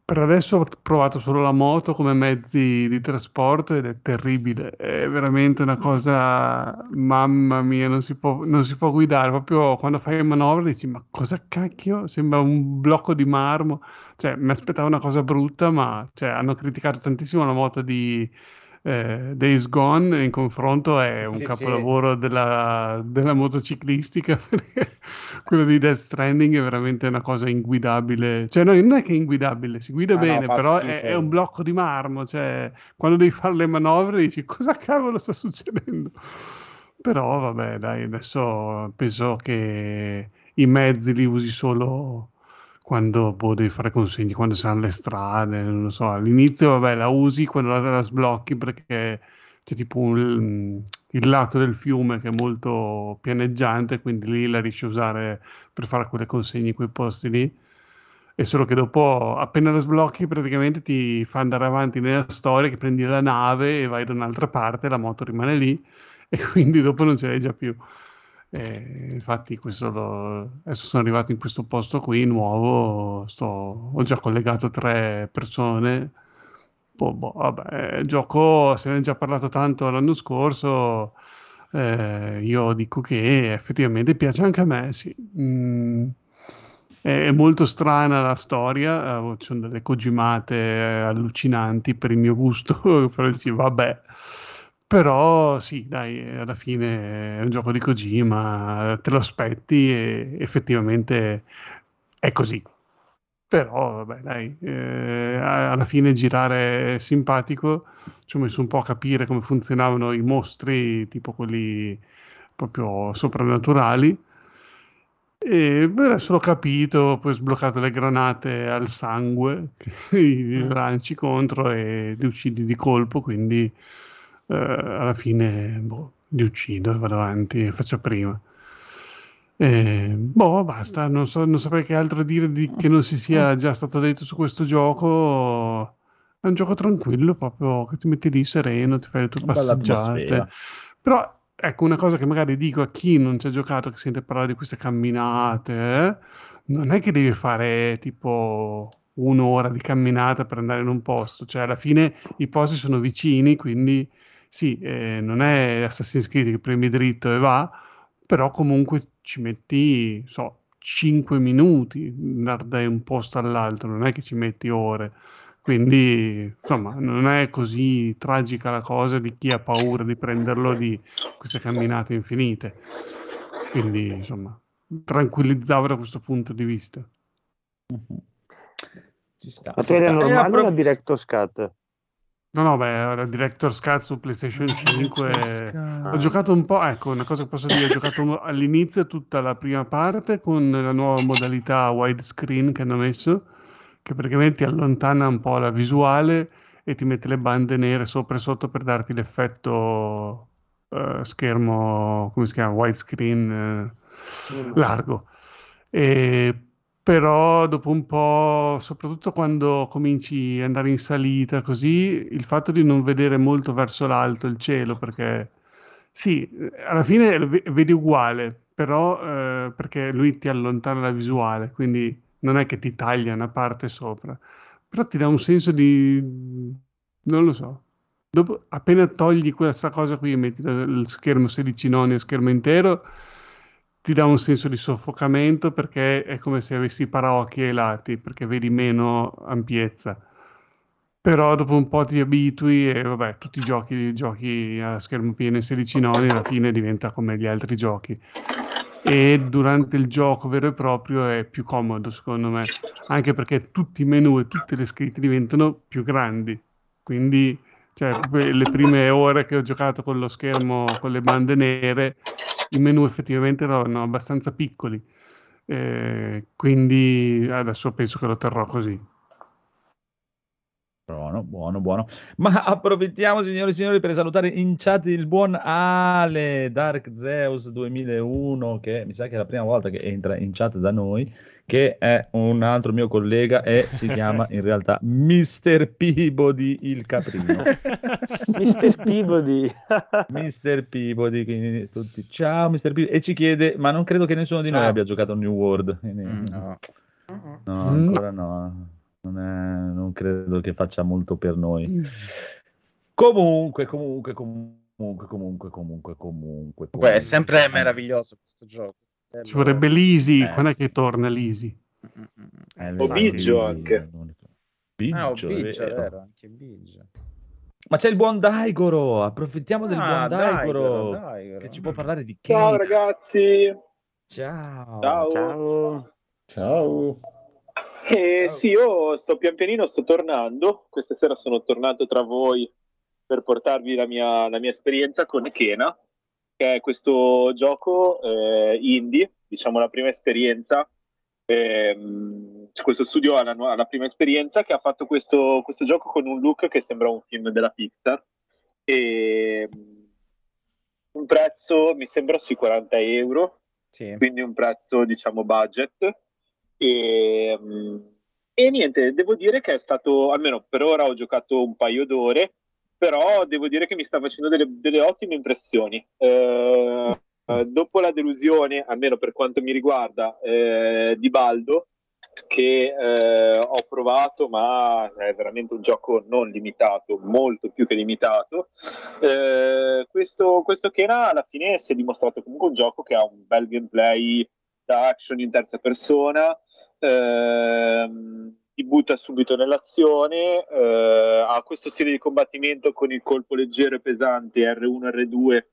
per adesso ho provato solo la moto come mezzi di trasporto ed è terribile, è veramente una cosa, mamma mia, non si può, non si può guidare, proprio quando fai manovra dici ma cosa cacchio, sembra un blocco di marmo, cioè mi aspettavo una cosa brutta, ma cioè, hanno criticato tantissimo la moto di eh, Days Gone in confronto è un Sì, sì. capolavoro della, della motociclistica. Quello di Death Stranding è veramente una cosa inguidabile. Cioè no, non è che è inguidabile si guida Ah, no, bene fa però è, è un blocco di marmo cioè quando devi fare le manovre dici cosa cavolo sta succedendo? Però vabbè dai adesso penso che i mezzi li usi solo quando boh, devi fare consegni, quando saranno le strade, non so, all'inizio vabbè la usi quando la, la sblocchi perché c'è tipo un- il lato del fiume che è molto pianeggiante, quindi lì la riesci a usare per fare quelle consegne in quei posti lì. È solo che dopo, appena la sblocchi, praticamente ti fa andare avanti nella storia che prendi la nave e vai da un'altra parte, la moto rimane lì e quindi dopo non ce l'hai già più. E infatti lo- adesso sono arrivato in questo posto qui nuovo, sto- ho già collegato tre persone. Boh, boh, vabbè, gioco se ne è già parlato tanto l'anno scorso, eh, io dico che effettivamente piace anche a me, sì. Mm, è, è molto strana la storia, eh, ci sono delle cogimate eh, allucinanti per il mio gusto, però dici vabbè. Però sì, dai, alla fine è un gioco di Kojima, te lo aspetti e effettivamente è così. Però, vabbè, dai, eh, alla fine girare è simpatico. Ci ho messo un po' a capire come funzionavano i mostri, tipo quelli proprio soprannaturali. E adesso l'ho capito, poi ho sbloccato le granate al sangue, che li lanci contro e li uccidi di colpo, quindi eh, alla fine boh, li uccido e vado avanti e faccio prima. E, boh, basta, non so, non saprei che altro dire di, che non si sia già stato detto su questo gioco. È un gioco tranquillo, proprio che ti metti lì sereno, ti fai le tue passeggiate. Però, ecco, una cosa che magari dico a chi non ci ha giocato, che sente parlare di queste camminate, eh, non è che devi fare tipo un'ora di camminata per andare in un posto, cioè alla fine i posti sono vicini, quindi sì, eh, non è Assassin's Creed che premi dritto e va, però comunque ci metti, so, 5 minuti andare da un posto all'altro, non è che ci metti ore. Quindi, insomma, non è così tragica la cosa di chi ha paura di prenderlo di queste camminate infinite. Quindi, insomma, tranquillizzavo da questo punto di vista. Ci sta. Ma ci sta. normale E a o pro- la Director's Cut? No, no, beh, Director's Cut su PlayStation 5. Director's Ho giocato un po', ecco, una cosa che posso dire, ho giocato all'inizio tutta la prima parte con la nuova modalità widescreen che hanno messo, che praticamente ti allontana un po' la visuale e ti mette le bande nere sopra e sotto per darti l'effetto eh, schermo, come si chiama, widescreen eh, largo. E però dopo un po', soprattutto quando cominci ad andare in salita, così, il fatto di non vedere molto verso l'alto il cielo, perché sì, alla fine lo ve- vedi uguale, però eh, perché lui ti allontana la visuale, quindi non è che ti taglia una parte sopra, però ti dà un senso di... non lo so. Dopo, appena togli questa cosa qui e metti il schermo 16 noni e schermo intero, ti dà un senso di soffocamento perché è come se avessi i paraocchi ai lati, perché vedi meno ampiezza. Però dopo un po' ti abitui e vabbè, tutti i giochi, giochi a schermo pieno e 16 noni alla fine diventa come gli altri giochi. E durante il gioco vero e proprio è più comodo, secondo me, anche perché tutti i menu e tutte le scritte diventano più grandi. Quindi, cioè, le prime ore che ho giocato con lo schermo con le bande nere, i menu effettivamente erano abbastanza piccoli. Eh, quindi adesso penso che lo terrò così. Buono, buono, buono. Ma approfittiamo, signori e signori, per salutare in chat il buon Ale Dark Zeus 2001, che mi sa che è la prima volta che entra in chat da noi, che è un altro mio collega e si chiama in realtà Mr. Peabody il caprino. Mr. Peabody. Mr. Peabody, quindi tutti ciao Mr. Peabody e ci chiede, ma non credo che nessuno di noi Ciao. abbia giocato a New World. Quindi- Mm, no. No, Mm. ancora no. Non, è- non credo che faccia molto per noi. Comunque, comunque, comunque, comunque, comunque, comunque. Comunque, è comunque. sempre meraviglioso questo gioco. Ci vorrebbe l'Easy. Eh. Quando è che torna l'Easy? Mm, mm. Eh, O Biggio anche. Biggio, Ah, Biggio, vero. vero, anche Biggio. Ma c'è il buon Daigoro, approfittiamo del Ah, buon Daigoro, Daigoro, Daigoro. che ci può parlare di Ciao Kena. ragazzi. Ciao. Ciao. Ciao. Ciao. Eh, Ciao. sì, io sto pian pianino, sto tornando. Questa sera sono tornato tra voi per portarvi la mia, la mia esperienza con Kena, è questo gioco eh, indie, diciamo la prima esperienza. ehm, questo studio ha la, nu- la prima esperienza che ha fatto questo, questo gioco con un look che sembra un film della Pixar. E mm, un prezzo mi sembra sui 40 euro Sì. quindi un prezzo diciamo budget e, mm, e niente devo dire che è stato almeno per ora ho giocato un paio d'ore però devo dire che mi sta facendo delle, delle ottime impressioni. Eh, eh, dopo la delusione almeno per quanto mi riguarda eh, di Baldo che eh, ho provato ma è veramente un gioco non limitato molto più che limitato eh, questo, questo Kena alla fine si è dimostrato comunque un gioco che ha un bel gameplay da action in terza persona, ehm, butta subito nell'azione, eh, ha questo stile di combattimento con il colpo leggero e pesante R1, R2,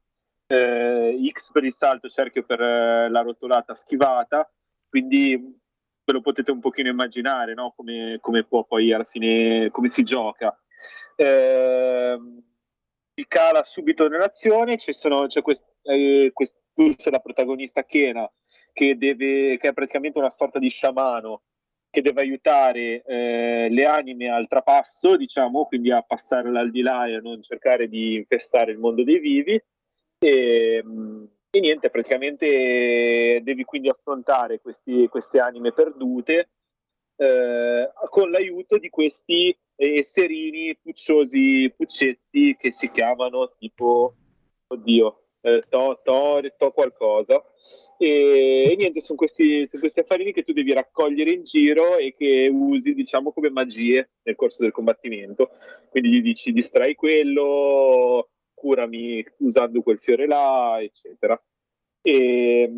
eh, X per il salto, cerchio per eh, la rotolata schivata, quindi ve lo potete un pochino immaginare no? come, come può poi alla fine, come si gioca. Si cala subito nell'azione, ci sono, c'è quest, eh, quest'ultima la protagonista Kena che, deve, che è praticamente una sorta di sciamano che deve aiutare eh, le anime al trapasso, diciamo, quindi a passare all'aldilà e a non cercare di infestare il mondo dei vivi. E, mh, e niente, praticamente devi quindi affrontare questi- queste anime perdute eh, con l'aiuto di questi eh, esserini pucciosi puccetti che si chiamano tipo, oddio, eh, to, to, to qualcosa. E, e niente, sono questi, sono questi affarini che tu devi raccogliere in giro e che usi, diciamo, come magie nel corso del combattimento. Quindi gli dici distrai quello, curami usando quel fiore là, eccetera. E,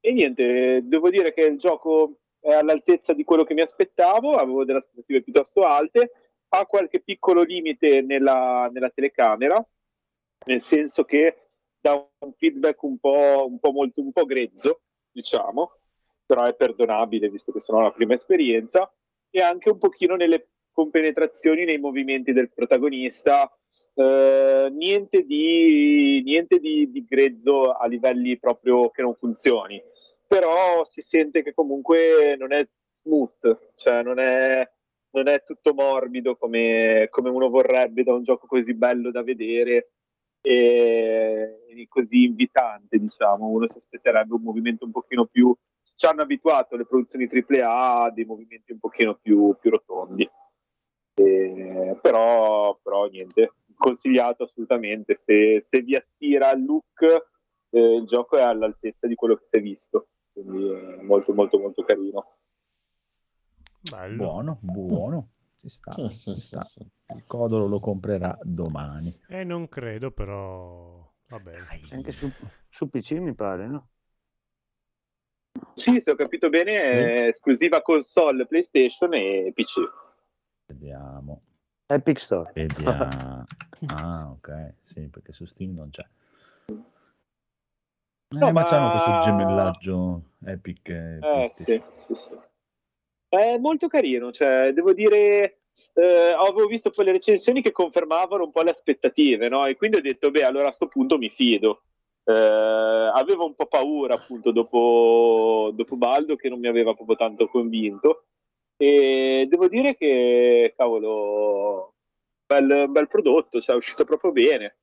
e niente, devo dire che il gioco è all'altezza di quello che mi aspettavo, avevo delle aspettative piuttosto alte, ha qualche piccolo limite nella, nella telecamera, nel senso che dà un feedback un po', un po', molto, un po' grezzo, diciamo, però è perdonabile visto che sono la prima esperienza, e anche un pochino nelle compenetrazioni nei movimenti del protagonista, eh, niente, di, niente di, di grezzo a livelli proprio che non funzioni, però si sente che comunque non è smooth, cioè non è, non è tutto morbido come, come uno vorrebbe da un gioco così bello da vedere e, e così invitante, diciamo. Uno si aspetterebbe un movimento un pochino più... Ci hanno abituato le produzioni AAA a dei movimenti un pochino più, più rotondi. E- però, però niente, consigliato assolutamente. Se, se vi attira il look, eh, il gioco è all'altezza di quello che si è visto. Quindi è molto molto molto carino. Bello. Buono, buono. Ci sta, Sì, ci sì, sta. sì. Il Codolo lo comprerà domani. Eh, non credo, però... Vabbè. Anche su, su PC mi pare, no? Sì, se ho capito bene, è esclusiva console, PlayStation e PC. Vediamo. Epic Store. Vediamo. Ah, ok. Sì, perché su Steam non c'è. Eh, No, ma ma- c'hanno questo gemellaggio Epic e Eh PlayStation. sì, sì, sì. È molto carino, cioè, devo dire, eh, avevo visto poi le recensioni che confermavano un po' le aspettative, no? E quindi ho detto, beh, allora a sto punto mi fido. Eh, avevo un po' paura appunto dopo, dopo Baldo che non mi aveva proprio tanto convinto E devo dire che, cavolo, bel, bel prodotto, cioè è uscito proprio bene.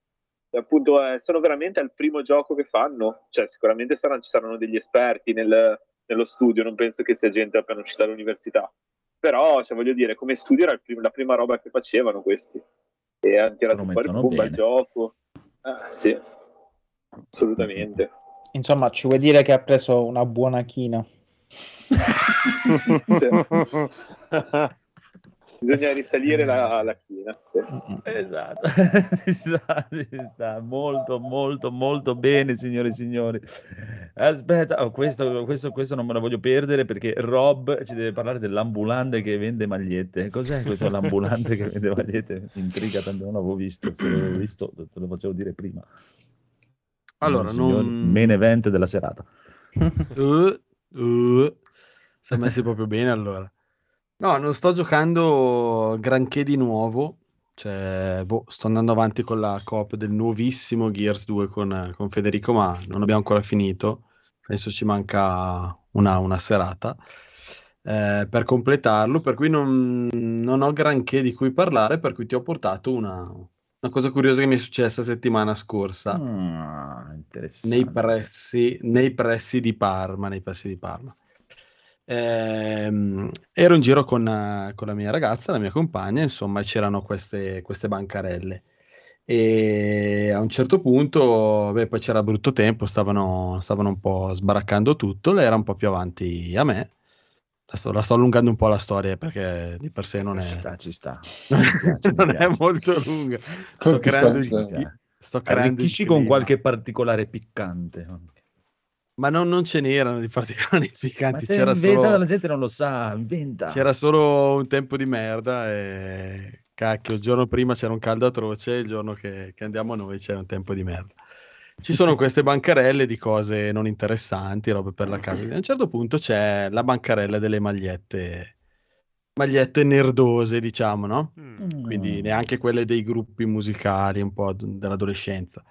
Appunto, eh, sono veramente al primo gioco che fanno. Cioè, sicuramente saranno, ci saranno degli esperti nel- nello studio, non penso che sia gente appena uscita dall'università. Però, cioè, voglio dire, come studio era prim- la prima roba che facevano questi. E hanno tirato fuori un bel gioco. Ah, sì, assolutamente. Insomma, ci vuoi dire che ha preso una buona china? Bisogna risalire la, la china. sì. Esatto, si sta, si sta molto, molto, molto bene, signore e signori. Aspetta, oh, questo, questo, questo non me lo voglio perdere perché Rob ci deve parlare dell'ambulante che vende magliette. Cos'è questo l'ambulante che vende magliette? Mi intriga tanto, non l'avevo visto. Se l'avevo visto, te lo facevo dire prima. Allora, Signori, non... main event della serata. Uh, uh, si è messi proprio bene allora. No, non sto giocando granché di nuovo. Cioè, boh, sto andando avanti con la coop del nuovissimo Gears 2 con, con Federico, ma non abbiamo ancora finito. Penso ci manca una, una serata eh, per completarlo, per cui non, non ho granché di cui parlare, per cui ti ho portato una, una cosa curiosa che mi è successa settimana scorsa Ah, nei pressi, nei pressi di Parma, nei pressi di Parma. Ehm, ero in giro con, eh, con la mia ragazza, la mia compagna, insomma, c'erano queste, queste bancarelle. E a un certo punto, beh, poi c'era brutto tempo, stavano, stavano un po' sbaraccando tutto, lei era un po' più avanti a me. La sto, la sto allungando un po' la storia perché di per sé non è, Ci sta, ci sta. non è molto lunga. Sto creando, sto creando Arricchisci con qualche particolare piccante. Ma non, non ce n'erano di particolari piccanti, c'era inventa, solo, la gente non lo sa, inventa. c'era solo un tempo di merda e cacchio, il giorno prima c'era un caldo atroce, il giorno che, che andiamo noi c'era un tempo di merda. Ci sono queste bancarelle di cose non interessanti, robe per la casa. A un certo punto c'è la bancarella delle magliette, magliette nerdose, diciamo, no? Mm. Quindi neanche quelle dei gruppi musicali un po' d- dell'adolescenza.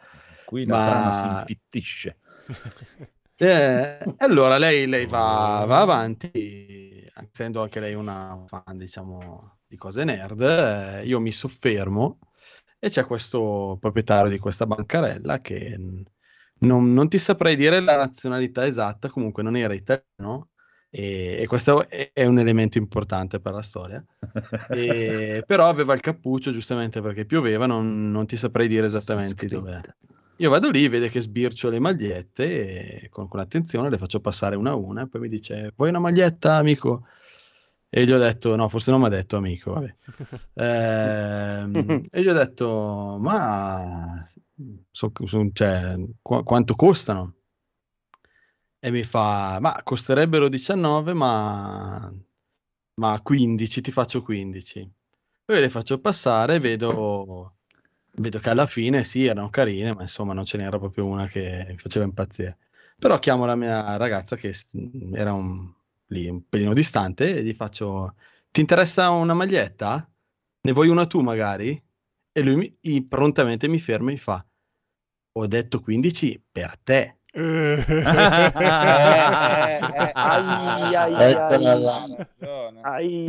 Qui la Ma- trama si infittisce. Eh, allora lei, lei va, va avanti, essendo anche lei una fan, diciamo, di cose nerd, eh, io mi soffermo e c'è questo proprietario di questa bancarella che non, non ti saprei dire la nazionalità esatta, comunque non era italiano e, e questo è, è un elemento importante per la storia. E- però aveva il cappuccio giustamente perché pioveva, non, non ti saprei dire esattamente dove. Io vado lì, vede che sbircio le magliette e con, con attenzione le faccio passare una a una e poi mi dice: Vuoi una maglietta, amico? E gli ho detto: No, forse non mi ha detto amico. Ehm, e gli ho detto: Ma so- so- cioè, qu- quanto costano? E mi fa: Ma costerebbero 19, ma, ma 15, ti faccio 15. Poi le faccio passare e vedo, vedo che alla fine sì, erano carine, ma insomma non ce n'era proprio una che mi faceva impazzire. Però chiamo la mia ragazza che era un, lì un pelino distante e gli faccio: Ti interessa una maglietta? Ne vuoi una tu magari? E lui mi- prontamente mi ferma e mi fa: Ho detto 15 per te. Eh.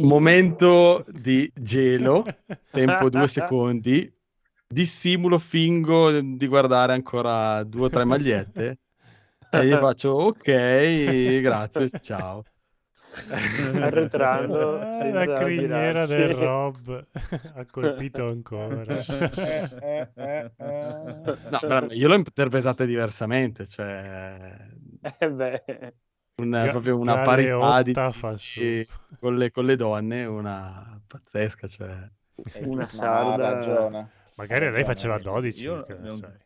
Momento di gelo, tempo due secondi. Dissimulo, fingo di guardare ancora due o tre magliette e gli faccio ok, grazie, ciao. Arretrando senza la criniera girarsi. del Rob ha colpito ancora. No, io l'ho interpretata diversamente, cioè Eh beh, una, Ga- proprio una parità di, di- con, le, con le donne, una pazzesca, cioè. una sarda. ragione. Magari lei faceva Io 12. non- che non-.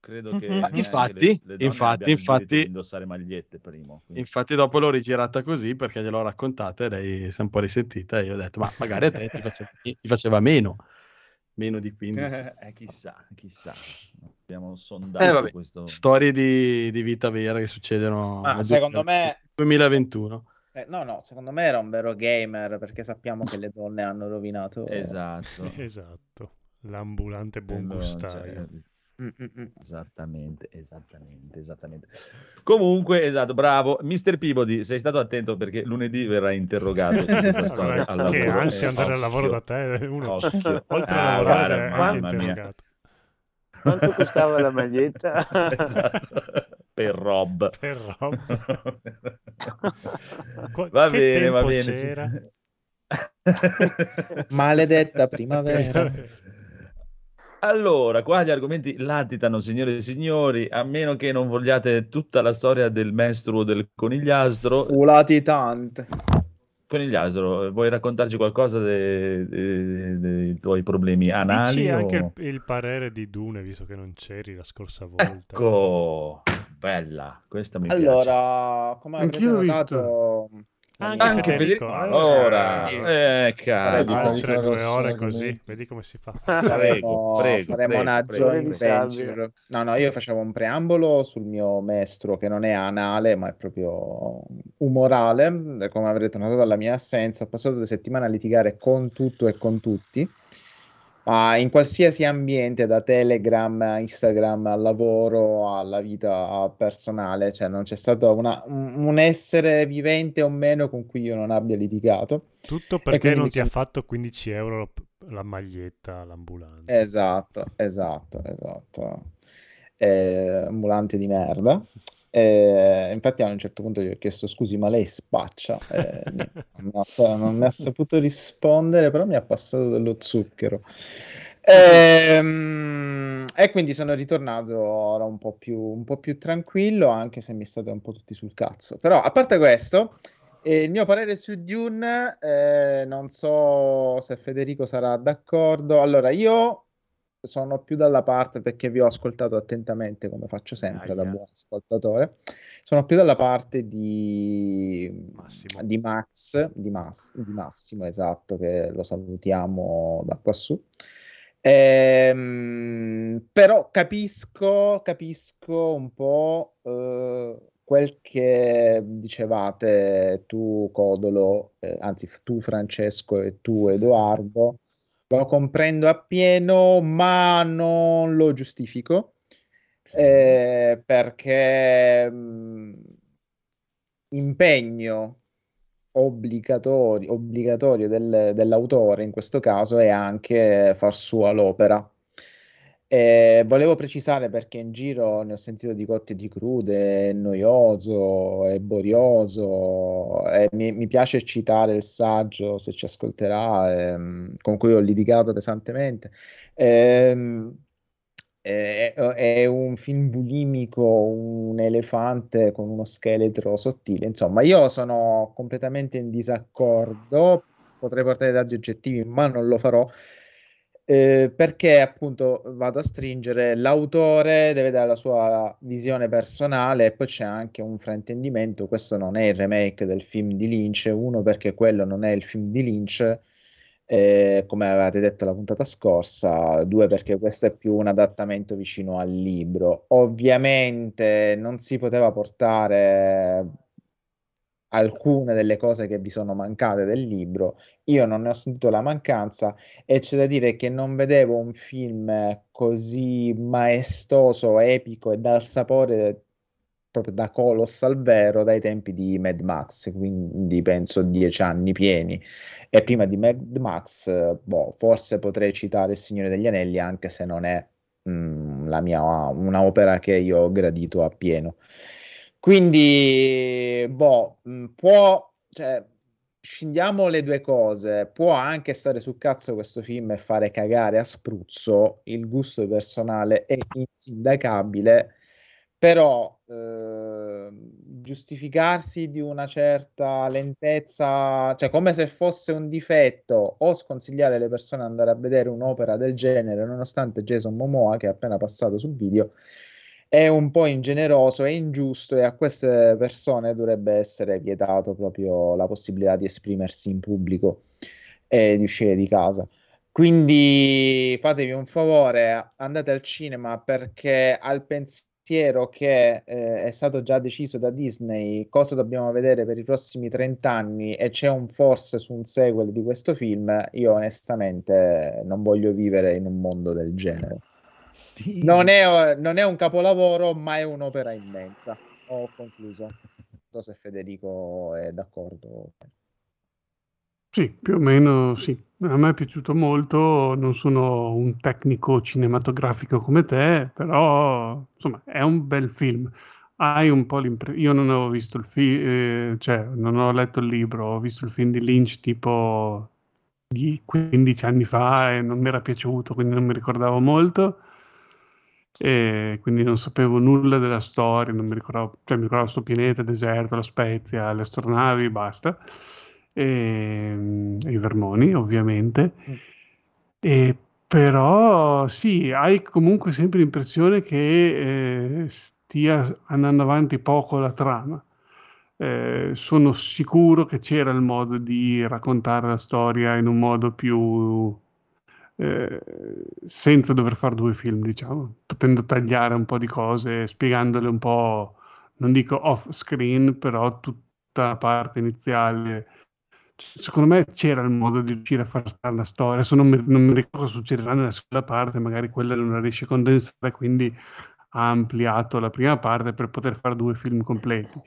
Credo che neanche infatti, le- le infatti, infatti- indossare magliette primo. quindi- Infatti dopo l'ho rigirata così perché gliel'ho raccontata e lei si è un po' risentita e io ho detto ma magari a te ti faceva, ti faceva meno, meno di 15. Eh, chissà, chissà. Abbiamo sondato Eh, vabbè, questo. storie di, di vita vera che succedono Ma nel secondo 2000 me 2021. Eh, no, no, secondo me era un vero gamer perché sappiamo che le donne hanno rovinato. Esatto. Esatto. L'ambulante buon Quello, gustaio. cioè, Mm, mm, mm. Esattamente, esattamente, esattamente. Comunque, esatto, bravo. Mister Peabody, sei stato attento perché lunedì verrà interrogato che ansia Eh, andare al lavoro da occhio, te. Uno, occhio. oltre Ah, a lavorare, guarda, è anche mamma mia. interrogato. Quanto costava la maglietta? Esatto. Per Rob. Per Rob. Va che bene, va bene. sì. Maledetta primavera. Allora, qua gli argomenti latitano, signore e signori, a meno che non vogliate tutta la storia del mestruo del conigliastro. Tant. Conigliastro, vuoi raccontarci qualcosa de- de- dei tuoi problemi anali? Dici anche o- il, il parere di Dune, visto che non c'eri la scorsa volta. Ecco, bella, questa mi piace. Allora, come avrete Anch'io ho visto. Anche, Anche Federico. Federico, ora, eh, eh, cazzo. Vedi, altre due ore così, vedi come si fa. Prego, faremo, prego, faremo Salvia. venture. No, no, io facevo un preambolo sul mio mestro che non è anale, ma è proprio umorale. Come avrete notato dalla mia assenza, ho passato due settimane a litigare con tutto e con tutti. Ma in qualsiasi ambiente, da Telegram a Instagram al lavoro alla vita personale, cioè non c'è stato una- un, essere vivente o meno con cui io non abbia litigato. Tutto perché non ti ha sono- fatto 15 euro la maglietta all'ambulante. Esatto, esatto, esatto. Eh, ambulante di merda. Eh, infatti a un certo punto gli ho chiesto scusi, ma lei spaccia? Eh, niente, non mi ha, saputo rispondere, però mi ha passato dello zucchero. Ehm, e quindi sono ritornato ora un po' più, un po' più tranquillo, anche se mi state un po' tutti sul cazzo. Però, a parte questo, eh, il mio parere su Dune, eh, non so se Federico sarà d'accordo. Allora, io sono più dalla parte perché vi ho ascoltato attentamente, come faccio sempre da Aia. buon ascoltatore. Sono più dalla parte di, Massimo. di Max, di, Mas- di Massimo, esatto, che lo salutiamo da qua su. Ehm, però capisco, capisco un po' eh, quel che dicevate tu, Codolo, eh, anzi tu, Francesco, e tu, Edoardo. Lo comprendo appieno, ma non lo giustifico eh, perché mh, impegno obbligatorio, obbligatorio del- dell'autore in questo caso è anche far sua l'opera. Eh, volevo precisare perché in giro ne ho sentito di cotte di crude, è noioso, è borioso, e mi, mi piace citare il saggio, se ci ascolterà, ehm, con cui ho litigato pesantemente. Ehm, è, è un film bulimico, un elefante con uno scheletro sottile. Insomma, io sono completamente in disaccordo. Potrei portare dati oggettivi, ma non lo farò. Eh, perché appunto vado a stringere l'autore deve dare la sua visione personale e poi c'è anche un fraintendimento questo non è il remake del film di Lynch uno perché quello non è il film di Lynch eh, come avevate detto la puntata scorsa, due perché questo è più un adattamento vicino al libro. Ovviamente non si poteva portare alcune delle cose che vi sono mancate del libro. Io non ne ho sentito la mancanza e c'è da dire che non vedevo un film così maestoso, epico e dal sapore proprio da Colos al vero dai tempi di Mad Max, quindi penso dieci anni pieni. E prima di Mad Max, boh, forse potrei citare Il Signore degli Anelli, anche se non è mm, la mia, un'opera che io ho gradito appieno. Quindi, boh, mm, può, cioè, scindiamo le due cose. Può anche stare sul cazzo questo film e fare cagare a spruzzo. Il gusto personale è insindacabile, però eh, giustificarsi di una certa lentezza, cioè come se fosse un difetto, o sconsigliare alle persone ad andare a vedere un'opera del genere, nonostante Jason Momoa, che è appena passato sul video, è un po' ingeneroso, è ingiusto e a queste persone dovrebbe essere vietato proprio la possibilità di esprimersi in pubblico e di uscire di casa. Quindi fatevi un favore, andate al cinema perché al pensiero che eh, è stato già deciso da Disney cosa dobbiamo vedere per i prossimi 30 anni e c'è un forse su un sequel di questo film, io onestamente non voglio vivere in un mondo del genere. Non è, non è un capolavoro, ma è un'opera immensa. Ho concluso. Non so se Federico è d'accordo. Sì, più o meno sì. A me è piaciuto molto, non sono un tecnico cinematografico come te, però insomma è un bel film. Hai un po' l'impressione, io non avevo visto il film, cioè non ho letto il libro, ho visto il film di Lynch tipo di 15 anni fa e non mi era piaciuto, quindi non mi ricordavo molto e quindi non sapevo nulla della storia, non mi ricordavo, cioè mi ricordavo sto pianeta, il deserto, la Spezia, le astronavi, basta, e, e i vermoni ovviamente, e, però sì, hai comunque sempre l'impressione che eh, stia andando avanti poco la trama. Eh, sono sicuro che c'era il modo di raccontare la storia in un modo più eh, senza dover fare due film, diciamo, potendo tagliare un po' di cose, spiegandole un po', non dico off screen, però tutta la parte iniziale. Secondo me c'era il modo di riuscire a far stare la storia. Adesso non mi, non mi ricordo cosa succederà nella seconda parte, magari quella non la riesce a condensare, quindi ha ampliato la prima parte per poter fare due film completi.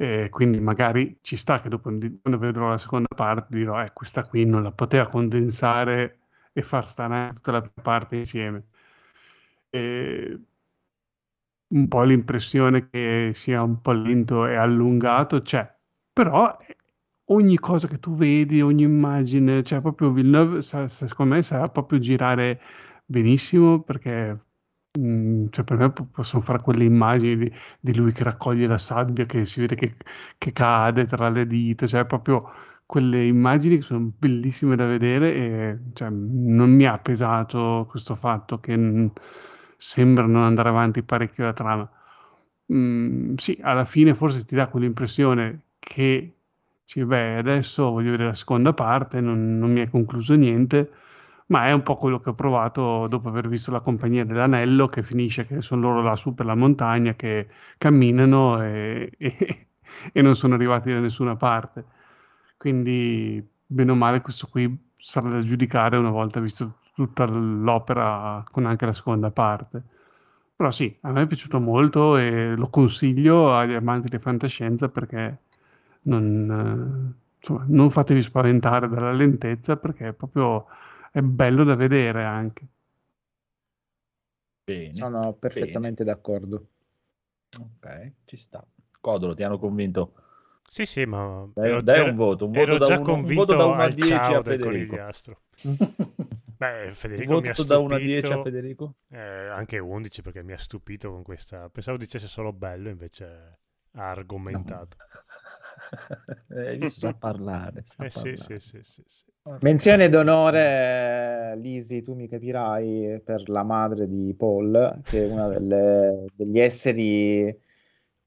Eh, quindi magari ci sta che dopo quando vedrò la seconda parte dirò eh, questa qui non la poteva condensare e far stare tutta la parte insieme. E un po' l'impressione che sia un po' lento e allungato c'è, però ogni cosa che tu vedi, ogni immagine, cioè proprio Villeneuve, secondo me sarà proprio girare benissimo perché mh, cioè per me possono fare quelle immagini di, di, lui che raccoglie la sabbia, che si vede che, che cade tra le dita, cioè proprio quelle immagini che sono bellissime da vedere e cioè, non mi ha pesato questo fatto che n- sembra non andare avanti parecchio la trama. Mm, sì, alla fine forse ti dà quell'impressione che sì, beh, adesso voglio vedere la seconda parte, non, non mi è concluso niente, ma è un po' quello che ho provato dopo aver visto la compagnia dell'anello, che finisce che sono loro là su per la montagna, che camminano e, e, e non sono arrivati da nessuna parte. Quindi, bene o male, questo qui sarà da giudicare una volta visto tutta l'opera con anche la seconda parte. Però sì, a me è piaciuto molto e lo consiglio agli amanti di fantascienza perché non, insomma, non fatevi spaventare dalla lentezza perché è proprio è bello da vedere anche. Bene, Sono perfettamente bene. d'accordo. Ok, ci sta. Codolo, ti hanno convinto? Sì, sì, ma Dai, ero, dai un voto, un voto da un convinto voto da uno a al 10 a Federico. Beh, Un Federico mi ha voto da 1 a stupito, 10 a Federico? eh, anche 11 perché mi ha stupito con questa... Pensavo dicesse solo bello, invece ha argomentato. Eh, Hai visto, sa parlare, sa Eh sì, parlare. sì, sì, sì, sì. Menzione d'onore, Lisi, tu mi capirai, per la madre di Paul, che è una delle- degli esseri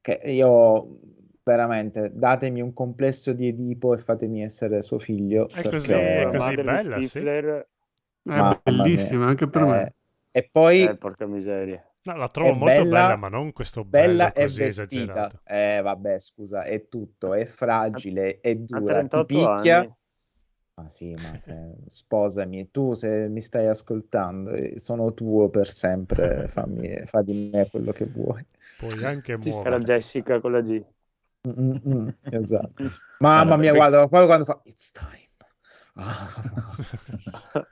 che io veramente datemi un complesso di Edipo e fatemi essere suo figlio. È così, è così bella, sì. Stifler, È Mamma bellissima anche per Eh, me. E poi eh, porca miseria. No, la trovo è molto bella, bella, ma non questo bello bella e così vestita. esagerato. Eh, vabbè, scusa, è tutto, è fragile, è dura, ti 38 picchia. anni. Ma sì, ma se- sposami, tu se mi stai ascoltando, eh, sono tuo per sempre, fammi, fa di me quello che vuoi. Puoi anche Ci sta. Era muovere. Jessica con la G. Mm, mm, mm, esatto. Mamma mia, per- guarda, poi quando fa It's time. Ah.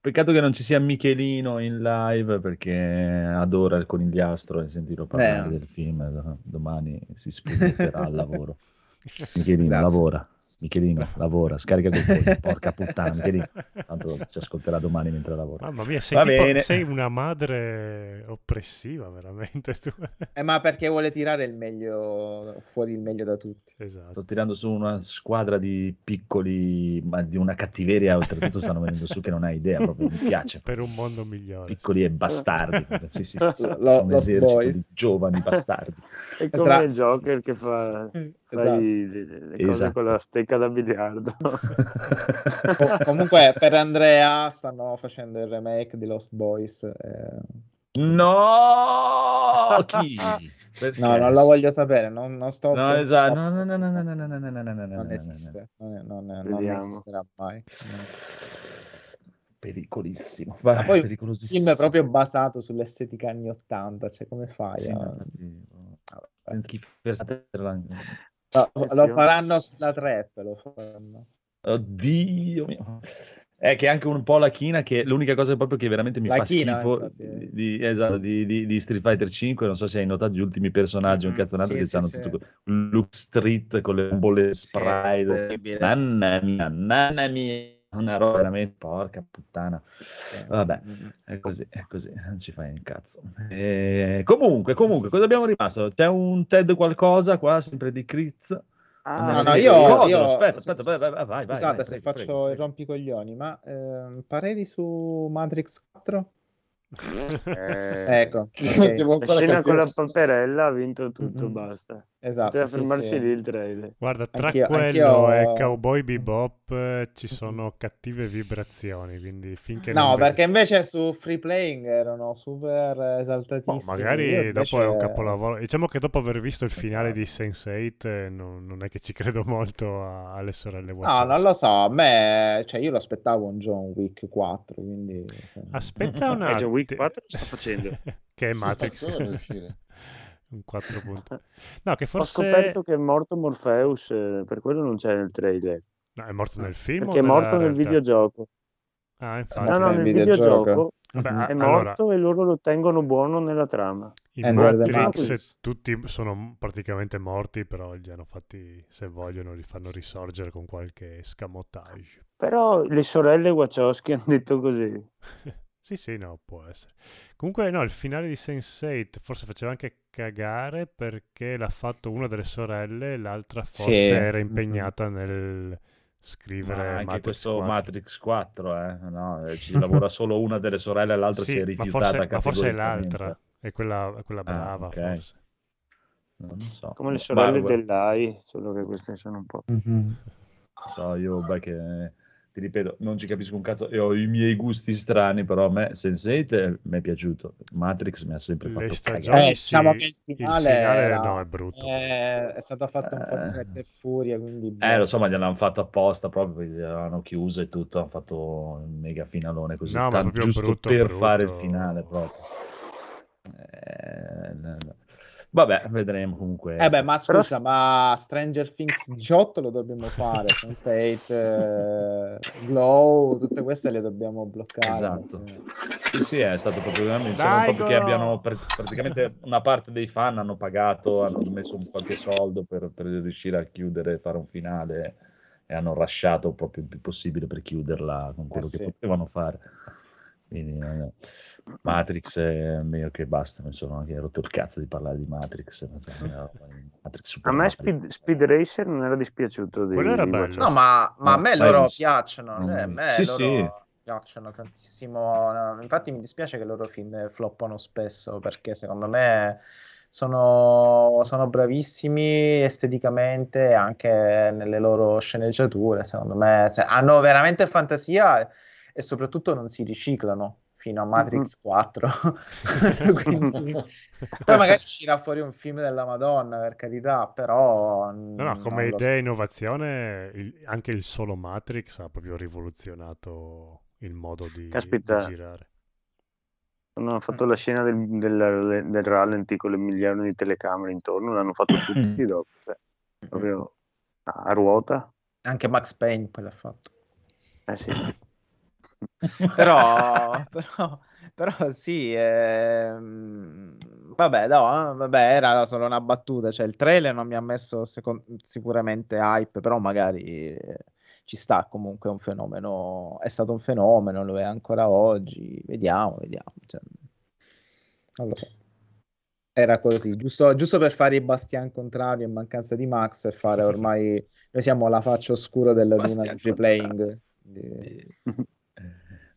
Peccato che non ci sia Michelino in live perché adora il conigliastro e sentirlo parlare Eh. del film. Domani si spingetterà al lavoro. Michelino, Grazie. lavora. Michelino, lavora, scarica pollo, porca puttana, Michelino. Tanto ci ascolterà domani mentre lavora. Mamma mia, sei, tipo- sei una madre oppressiva, veramente. Tu. Eh, ma perché vuole tirare il meglio fuori il meglio da tutti. Esatto. Sto tirando su una squadra di piccoli, ma di una cattiveria, oltretutto stanno venendo su che non hai idea, proprio mi piace. Per un mondo migliore. Piccoli e bastardi. Sì, sì, sì, sì, Lo- un esercito Boys. di giovani bastardi. È come Tra- il Joker che fa, fa Esatto. le, le cose Esatto. con la stecca da biliardo. Co- comunque per Andrea stanno facendo il remake di Lost Boys. eh. No, chi? Perché? No, non lo voglio sapere, non, non sto... No, esatto. No, no, no, no, no, no, no, no, no, no, no, no, no, Non no, esiste, non, non- non esisterà mai. pericolissimo. Ma Vai, poi pericolosissimo. film proprio basato sull'estetica anni 80, cioè come fai? Sì, a- Vabbè. schifersatela. No, lo faranno sulla trap, lo faranno. Oddio mio. È che anche un po' la china, che l'unica cosa proprio che veramente mi La fa china, schifo infatti. di, esatto, di, di- di Street Fighter 5, non so se hai notato gli ultimi personaggi, un Mhm, cazzonato sì, che sì, hanno sì. tutto un look street con le bolle spray. terribile. Mamma mia, mamma mia, una roba veramente porca puttana. Vabbè, è così, è così, non ci fai un cazzo. E comunque, comunque, cosa abbiamo rimasto? C'è un TED qualcosa qua, sempre di Critz? Ah, No, no, io, Cosa? io- Aspetta, aspetta, vai, vai, vai, vai, Scusate vai, se prego, faccio prego, il rompicoglioni, ma ehm, pareri su Matrix 4? Eh, Ecco, Devo ok. La scena con la paperella ha vinto tutto, Mhm. basta. Esatto, Poteva sì, fermarsi sì. lì il trailer. Guarda, tra Anch'io- quello anch'io- e Cowboy Bebop eh, ci sono cattive vibrazioni, quindi finché No, vedi- perché invece su Free Playing erano super esaltatissimi. magari Io invece- dopo è un capolavoro. Diciamo che dopo aver visto il finale di Sense8 eh, non, non è che ci credo molto a- alle sorelle No, non lo so, a me, cioè io lo aspettavo un John Wick 4, quindi... se- Aspetta un Eh, Attimo. 4 sta facendo. che è Matrix. un 4 punti. No, che Ho forse scoperto che è morto Morpheus, eh, per quello non c'è nel trailer. No, è morto nel film Perché o è morto nel realtà? videogioco. Ah, No, infatti. morto no, nel videogioco. videogioco Vabbè, è allora, morto e loro lo tengono buono nella trama. in Matrix Matrix. tutti sono praticamente morti, però li hanno fatti, se vogliono, li fanno risorgere con qualche scamotage. Però le sorelle Wachowski hanno detto così. Sì, sì, no, può essere. Comunque, no, il finale di Sense8 forse faceva anche cagare perché l'ha fatto una delle sorelle, l'altra forse Sì. era impegnata nel Ma scrivere anche Matrix questo 4. Matrix 4, eh? No, eh, ci lavora solo una delle sorelle e l'altra Sì, si è ma rifiutata forse, ma forse è l'altra, è quella, è quella Ah, brava, ok. forse. Non so. Come le Ma- sorelle ma- dell'AI, solo che queste sono un po'... Mhm. Non so, io beh, che ti ripeto, non ci capisco un cazzo, io ho i miei gusti strani, però a me Sense8 eh, mi è piaciuto, Matrix mi ha sempre Le fatto stagioni cagare. Eh, diciamo sì, che il il finale, finale era- no, è brutto. è, è stato fatto un po' in Eh. fretta e furia, quindi... Eh, lo so, ma gliel'hanno fatto apposta proprio, perché l'hanno chiuso e tutto, hanno fatto un mega finalone così, No, ma tanto giusto brutto, per brutto. fare il finale proprio. Eh, no, no. Vabbè, vedremo comunque. Eh beh, ma Però- scusa, ma Stranger Things 18 lo dobbiamo fare, Sense8, eh, Glow, tutte queste le dobbiamo bloccare. Esatto. perché- Sì, sì, è stato proprio mi sembra Dai, proprio che Goro! abbiano pr- praticamente una parte dei fan hanno pagato, hanno messo un qualche soldo per, per riuscire a chiudere, fare un finale e hanno rasciato proprio il più possibile per chiuderla con quello Eh che sì. potevano fare. Quindi eh, Matrix è meglio che basta, mi sono anche rotto il cazzo di parlare di Matrix. Matrix Super A me Matrix. Speed, Speed Racer non era dispiaciuto di, Quello era di bello. No, ma, ma a No, me l'hai loro visto? piacciono, Non eh, l'hai a me. Sì, loro sì. piacciono tantissimo. no, Infatti mi dispiace che i loro film floppano spesso perché secondo me sono, sono bravissimi esteticamente e anche nelle loro sceneggiature. Secondo me cioè, hanno veramente fantasia e soprattutto non si riciclano fino a Matrix 4. Quindi, poi magari uscirà fuori un film della Madonna, per carità, però No, no, come so. idea e innovazione, il- anche il solo Matrix ha proprio rivoluzionato il modo di, Caspita. di girare. Hanno fatto la scena del, del, del rallenti con le milioni di telecamere intorno, l'hanno fatto tutti dopo. cioè, proprio a, a ruota. Anche Max Payne poi l'ha fatto. Eh sì. Però, però, però sì, ehm, vabbè, no, eh, vabbè, era solo una battuta, cioè il trailer non mi ha messo secon- sicuramente hype, però magari eh, ci sta comunque è un fenomeno, è stato un fenomeno, lo è ancora oggi, vediamo, vediamo, cioè, non lo so. Era così, giusto, giusto per fare i bastian contrario in mancanza di Max e fare ormai, noi siamo la faccia oscura della luna di free playing.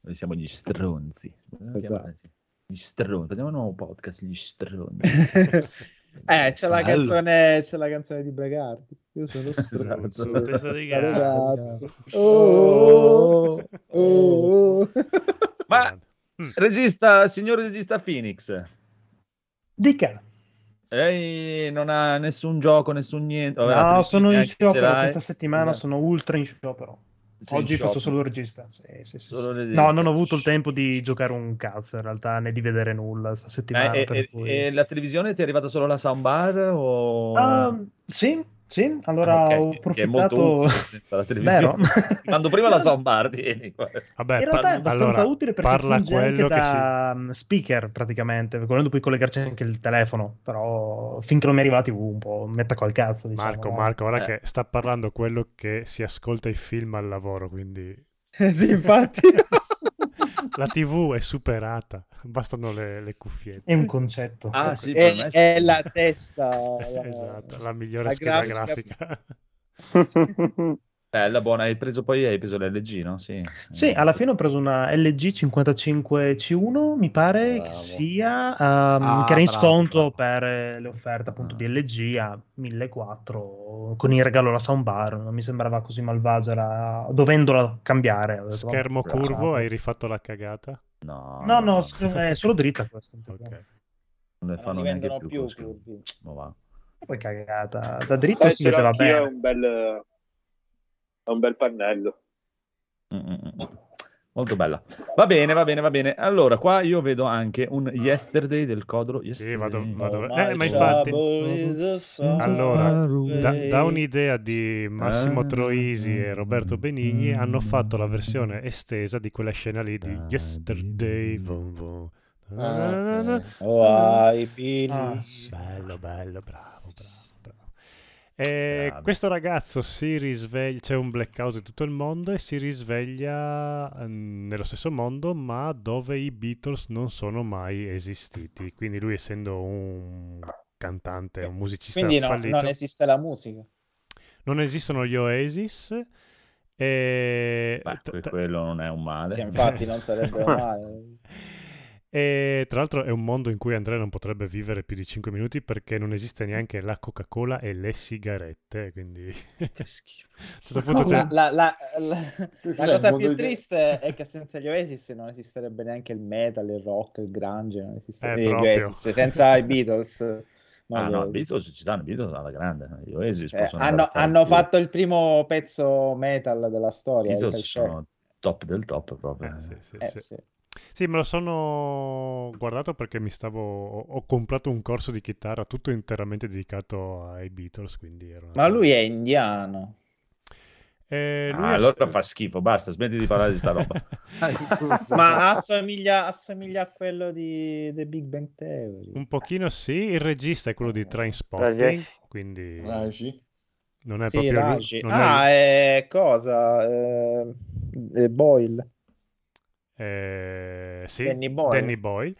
Eh, Noi siamo gli stronzi. Esatto. Gli stronzi. Facciamo un nuovo podcast, gli stronzi. Eh, c'è la, canzone, c'è la canzone di Bregardi. Io sono Esatto. stronzo. Ragazzo. Oh, oh, oh. Ma Mm. regista, signor regista Phoenix, Dica. lei non ha nessun gioco, nessun niente. Vabbè, No, sono in sciopero questa settimana, Esatto. sono ultra in sciopero. Oggi faccio solo il regista. Sì, sì, sì, Solo sì. regista. No, non ho avuto il tempo di giocare un cazzo in realtà, né di vedere nulla sta settimana. Eh, e, per e- cui- e la televisione ti è arrivata solo la soundbar o... Ah, sì, sì, allora Ah, ok, ho è approfittato. Vero? Quando prima la soundbar, tieni. Vabbè, in realtà è par- abbastanza allora, utile perché parla funge anche quello che si... da mm, speaker praticamente, volendo poi collegarci anche il telefono, però finché non mi arriva la TV un po' metta col cazzo, diciamo. Marco? Marco, ora Eh. che sta parlando quello che si ascolta i film al lavoro, quindi sì, infatti. la TV è superata, bastano le, le cuffiette. È un concetto. Ah, sì, è, me sì. è la testa. la- Esatto, la migliore la scheda grafica. grafica. Bella, buona. Hai preso poi, hai preso l'LG, no? Sì. Sì, alla fine ho preso una LG 55C1, mi pare Bravo. che sia, ehm, Ah, che era in bravo, sconto bravo. per eh, le offerte appunto Ah. di LG a 1400 con in regalo la soundbar, non mi sembrava così malvagia, era- dovendola cambiare. detto, Schermo bravo. curvo, hai rifatto la cagata? No, No, no, è solo dritta questa. Ok. Non ne fanno neanche più. più, curvi. Ma va. Poi cagata, da dritto Eh, si vedeva anch'io, è bene. un bel, è un bel pannello. Mm, mm, mm. Molto bella. Va bene, va bene, va bene. Allora, qua io vedo anche un yesterday del Codro. Sì, Yesterday. vado, vado- Oh, eh, ma infatti, a allora, da, da un'idea di Massimo Ah. Troisi e Roberto Benigni hanno fatto la versione estesa di quella scena lì di Yesterday. Vom, vom. Ah, ok. Oh, I believe. Ah, Bello, bello, bravo. E Bravi. questo ragazzo si risveglia, c'è un blackout in tutto il mondo e si risveglia mm, nello stesso mondo, ma dove i Beatles non sono mai esistiti. Quindi lui, essendo un cantante, un musicista Quindi no, fallito, non esiste la musica. non esistono gli Oasis. E... Beh, t- que- t- quello non è un male. Che infatti non sarebbe male. E tra l'altro è un mondo in cui Andrea non potrebbe vivere più di 5 minuti perché non esiste neanche la Coca-Cola e le sigarette, quindi... Che schifo. Certo punto c'è- La, la- la- la- cosa più di- triste è che senza gli Oasis non esisterebbe neanche il metal, il rock, il grunge, non esiste Eh, eh, gli. Oasis. Senza i Beatles. no, Ah, no. Beatles ci danno, i Beatles alla grande. Gli Oasis Eh, possono hanno, hanno fatto il primo pezzo metal della storia. I Beatles sono top del top proprio. Eh, sì, sì, Eh, sì. Sì. Me lo sono guardato perché mi stavo... Ho, ho comprato un corso di chitarra tutto interamente dedicato ai Beatles, quindi era una Ma lui è indiano. Eh, lui Ah, è- allora fa schifo, basta, smetti di parlare di sta roba. Ma assomiglia, assomiglia a quello di The Big Bang Theory. Un pochino sì, il regista è quello di Trainspotting, Rajesh. quindi Raji? non è Sì, proprio lui- Raji. non Ah, è cosa? Eh, eh, Boyle. Eh, sì, Danny Boyle. Danny Boyle.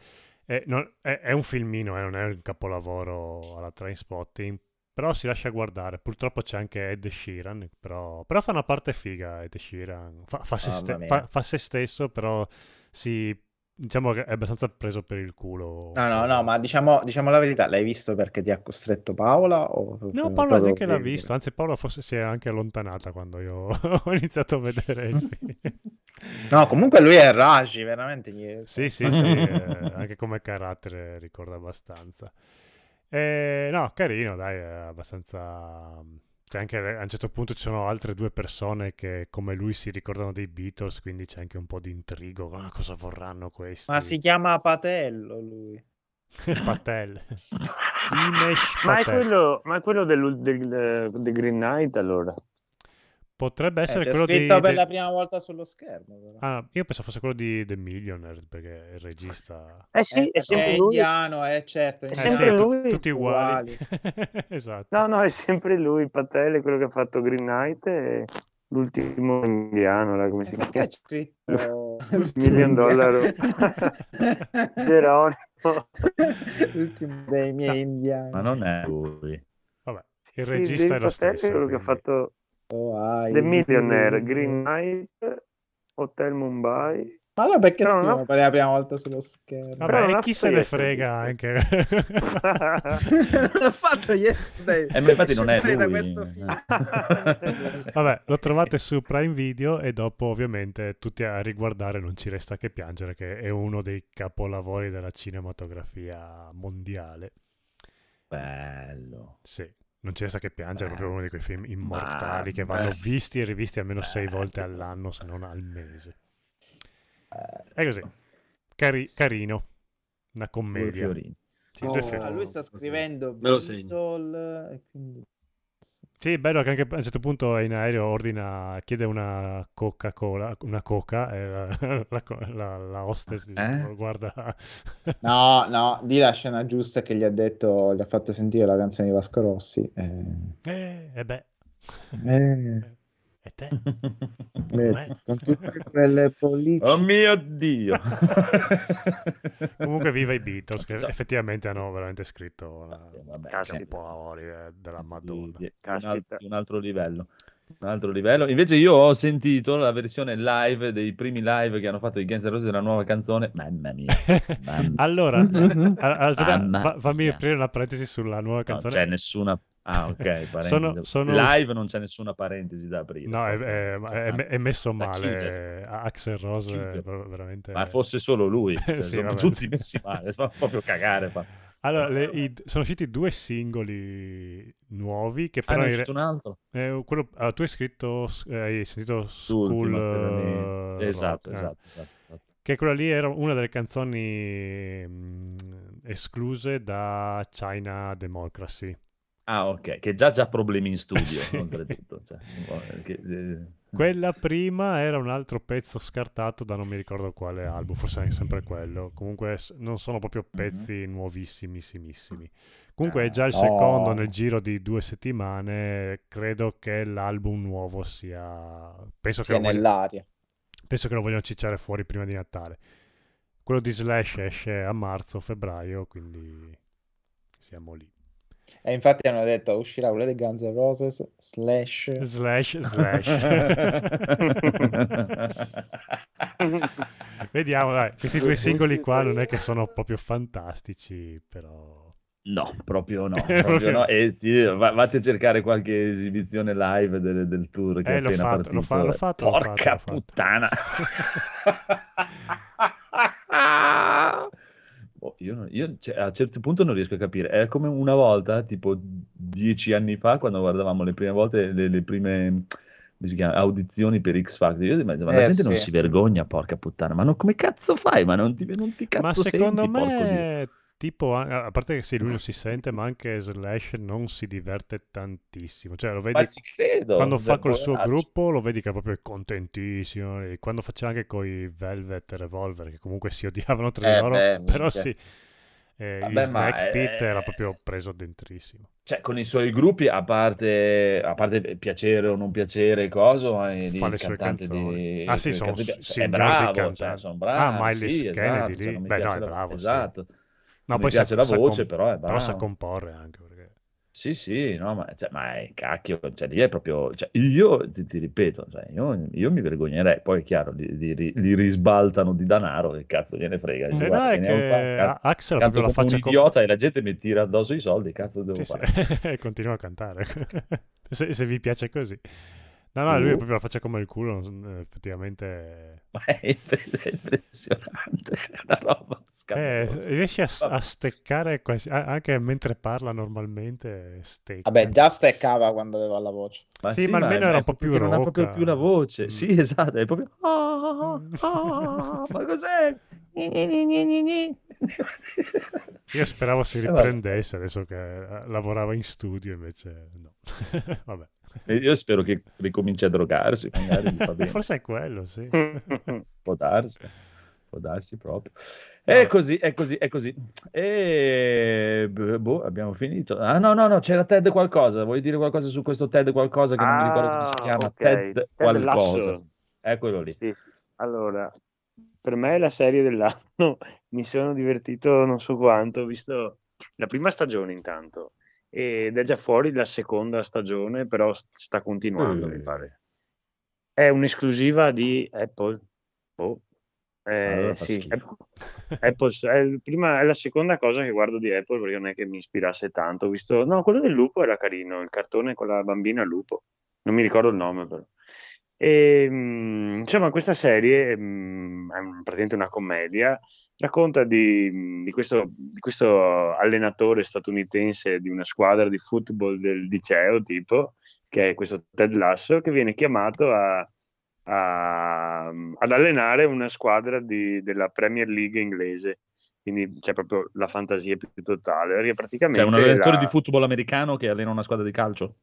Eh, non- è, è un filmino, eh, non è un capolavoro alla Trainspotting, però si lascia guardare. Purtroppo c'è anche Ed Sheeran, però, però fa una parte figa Ed Sheeran. Fa, fa se, ste- fa- fa se stesso, però si, diciamo che è abbastanza preso per il culo. No, no, no, ma diciamo, diciamo la verità, l'hai visto perché ti ha costretto Paola? O No, Paola neanche l'ha visto, anzi Paola forse si è anche allontanata quando io ho iniziato a vedere il film. No, comunque lui è Raji, veramente. gli- Sì, sì, sì, eh, anche come carattere ricorda abbastanza. Eh, no, carino, dai, è abbastanza... Cioè anche a un certo punto ci sono altre due persone che come lui si ricordano dei Beatles, quindi c'è anche un po' di intrigo. Ah, cosa vorranno questi? Ma si chiama Patello lui. Patel. Imesh Ma è Patel. quello, ma è quello del, del, del Green Knight allora? Potrebbe Eh, essere c'è quello di... scritto per de- la prima volta sullo schermo. però. Ah, io pensavo fosse quello di The Millionaire, perché il regista... Eh sì, è, è sempre lui. indiano, è certo. Eh È sì, sempre tu- lui. tutti uguali. esatto. No, no, è sempre lui, Patel è quello che ha fatto Green Knight e l'ultimo indiano, là, come si Perché chiama? c'è scritto Million Dollar Geronimo. L'ultimo dei miei indiani. Ma non è lui. Vabbè, il Sì, regista è lo Patel stesso. quello che ha quindi- fatto Oh, ai, The Millionaire, ai. Green Knight, Hotel Mumbai. Ma allora perché Però scrivono ha- per la prima volta sullo schermo? Vabbè, Però e chi se ne frega anche. non ho fatto yesterday. Eh, ma infatti non è lui. questo film. Vabbè, lo trovate su Prime Video e dopo ovviamente tutti a riguardare non ci resta che piangere che è uno dei capolavori della cinematografia mondiale. Bello. Sì, Non c'è sta che piangere, è proprio Eh, uno di quei film immortali che ma- vanno eh sì. visti e rivisti almeno sei volte all'anno, se non al mese. È così. Cari- carino. Una commedia. Sì, Oh. Ah, lui sta scrivendo Me lo segno. E quindi- Sì, è bello che anche a un certo punto in aereo ordina, chiede una Coca-Cola, una Coca, e la, la, la- la hostess dice, Eh? guarda, No, no, di la scena giusta che gli ha detto, gli ha fatto sentire la canzone di Vasco Rossi. Eh, eh, e beh, eh, e te? con tutte quelle politiche. Oh mio Dio! Comunque viva i Beatles, che So- effettivamente hanno veramente scritto una- Vabbè, vabbè, Caspita. sì. capolavori eh, della Madonna. di- di un, Caspita. al- di un altro livello. Un altro livello. Invece io ho sentito la versione live dei primi live che hanno fatto i Guns N' Roses della nuova canzone. Mamma mia. Mamma- allora, aspetta, Mamma fa- fammi mia. aprire una parentesi sulla nuova Non canzone. c'è nessuna... Ah, ok. Sono- sono- Live non c'è nessuna parentesi da aprire. No, è, è- è- è messo male. A- Axel Rose Chiudere. veramente... Ma fosse solo lui, cioè, Sì, sono vabbè. tutti messi male, fa proprio cagare. Fa. Allora, le- i- sono usciti due singoli nuovi che Ah, però... ne è un altro? eh, quello- allora, tu hai scritto, eh, hai sentito School L'ultimo, appena mi- eh, Esatto, eh. esatto, esatto, esatto. Che quella lì era una delle canzoni mh, escluse da China Democracy. Ah, ok, che già già problemi in studio, oltretutto. Cioè, po' che- eh, Quella prima era un altro pezzo scartato da non mi ricordo quale album, forse è sempre quello. Comunque non sono proprio pezzi nuovissimissimissimi. Comunque è già il no. secondo nel giro di due settimane. Credo che l'album nuovo sia... Penso che, nell'aria. penso che lo vogliono cicciare fuori prima di Natale. Quello di Slash esce a marzo, febbraio, quindi siamo lì. E infatti hanno detto uscirà quello dei Guns N' Roses slash Slash, slash. Vediamo, dai, questi due singoli qua non è che sono proprio fantastici, però... No, proprio no, Proprio no. E ti- va- vatti a cercare qualche esibizione live del, del tour che Eh, è appena fatto, partito. l'ho fa- l'ho fatto, l'ho Porca l'ho fatto. puttana! Io non- io, cioè, a certi punti non riesco a capire. È come una volta, tipo dieci anni fa, quando guardavamo le prime volte le, le prime come si chiama, audizioni per X Factor. Io dico, ma la Eh, gente non sì. si vergogna, porca puttana. Ma non- come cazzo fai? Ma non ti, non ti Ma cazzo secondo senti, me, tipo, a parte che sì, lui non si sente, ma anche Slash non si diverte tantissimo. Cioè, lo vedi ci credo. quando fa col suo vergognato. gruppo, lo vedi che è proprio contentissimo. E quando faceva anche con i Velvet Revolver, che comunque si odiavano tra di Eh, loro, beh, però minchia. sì. Eh, il Vabbè, Snack Pit è- era proprio preso dentrissimo. Cioè, con i suoi gruppi, a parte, a parte piacere o non piacere, coso, ma sue canzoni. di... Ah, sì, sono cantante- s- è bravo, cioè, sono Ah, bravi, Miles sì, Kennedy esatto, lì. cioè, Beh, no, è bravo, sì. No, mi poi sa- piace la sa voce, com- però è Però sa bravo. comporre anche. Perché... Sì, sì, no, ma, cioè, ma è cacchio, cioè, lì è proprio, cioè, io ti, ti ripeto, cioè, io, io mi vergognerei, poi è chiaro, li, li- li risbaltano di denaro, che cazzo gliene frega, dice, Eh, guarda, no, è che che ca- Axel canto la come un faccia com- idiota e la gente mi tira addosso i soldi, cazzo devo Sì, fare? sì, e continua a cantare. se, se vi piace così. No, no, lui Uh. proprio la faccia come il culo, eh, effettivamente... Ma è impre- è impressionante, è una roba Eh, scandalosa. riesci a, a steccare quasi- anche mentre parla normalmente, stecca. Vabbè, già steccava quando aveva la voce. Ma Sì, ma almeno è- era un po' proprio più che non ha proprio rocca. più la voce. Mm. Sì, esatto, è proprio "Ah, ah, ma cos'è? Io speravo si Eh, riprendesse adesso che eh, lavorava in studio, invece no. Vabbè. Io spero che ricominci a drogarsi, magari gli fa bene. Forse è quello, sì. Può darsi, può darsi proprio. È così, è così, è così. E boh, abbiamo finito. Ah, no, no, no, c'era Ted qualcosa. Vuoi dire qualcosa su questo Ted qualcosa che non mi ricordo come si Ah, chiama? ok. Ted Ted qualcosa. Lasso. È quello lì. Sì, sì. Allora, per me è la serie dell'anno. Mi sono divertito non so quanto. Ho visto la prima stagione intanto ed è già fuori la seconda stagione, però sta continuando, mi Eh. pare. È un'esclusiva di Apple. Boh. Eh, Allora sì, schifo. App- Apple, è, prima- è la seconda cosa che guardo di Apple perché non è che mi ispirasse tanto. Ho visto, no, quello del lupo era carino, il cartone con la bambina lupo. Non mi ricordo il nome però. E, mm, insomma, questa serie mm, è praticamente una commedia racconta di, di questo, di questo allenatore statunitense di una squadra di football del liceo, tipo, che è questo Ted Lasso, che viene chiamato a, a- ad allenare una squadra di- della Premier League inglese. Quindi c'è proprio la fantasia più totale. Perché praticamente C'è un allenatore la- di football americano che allena una squadra di calcio?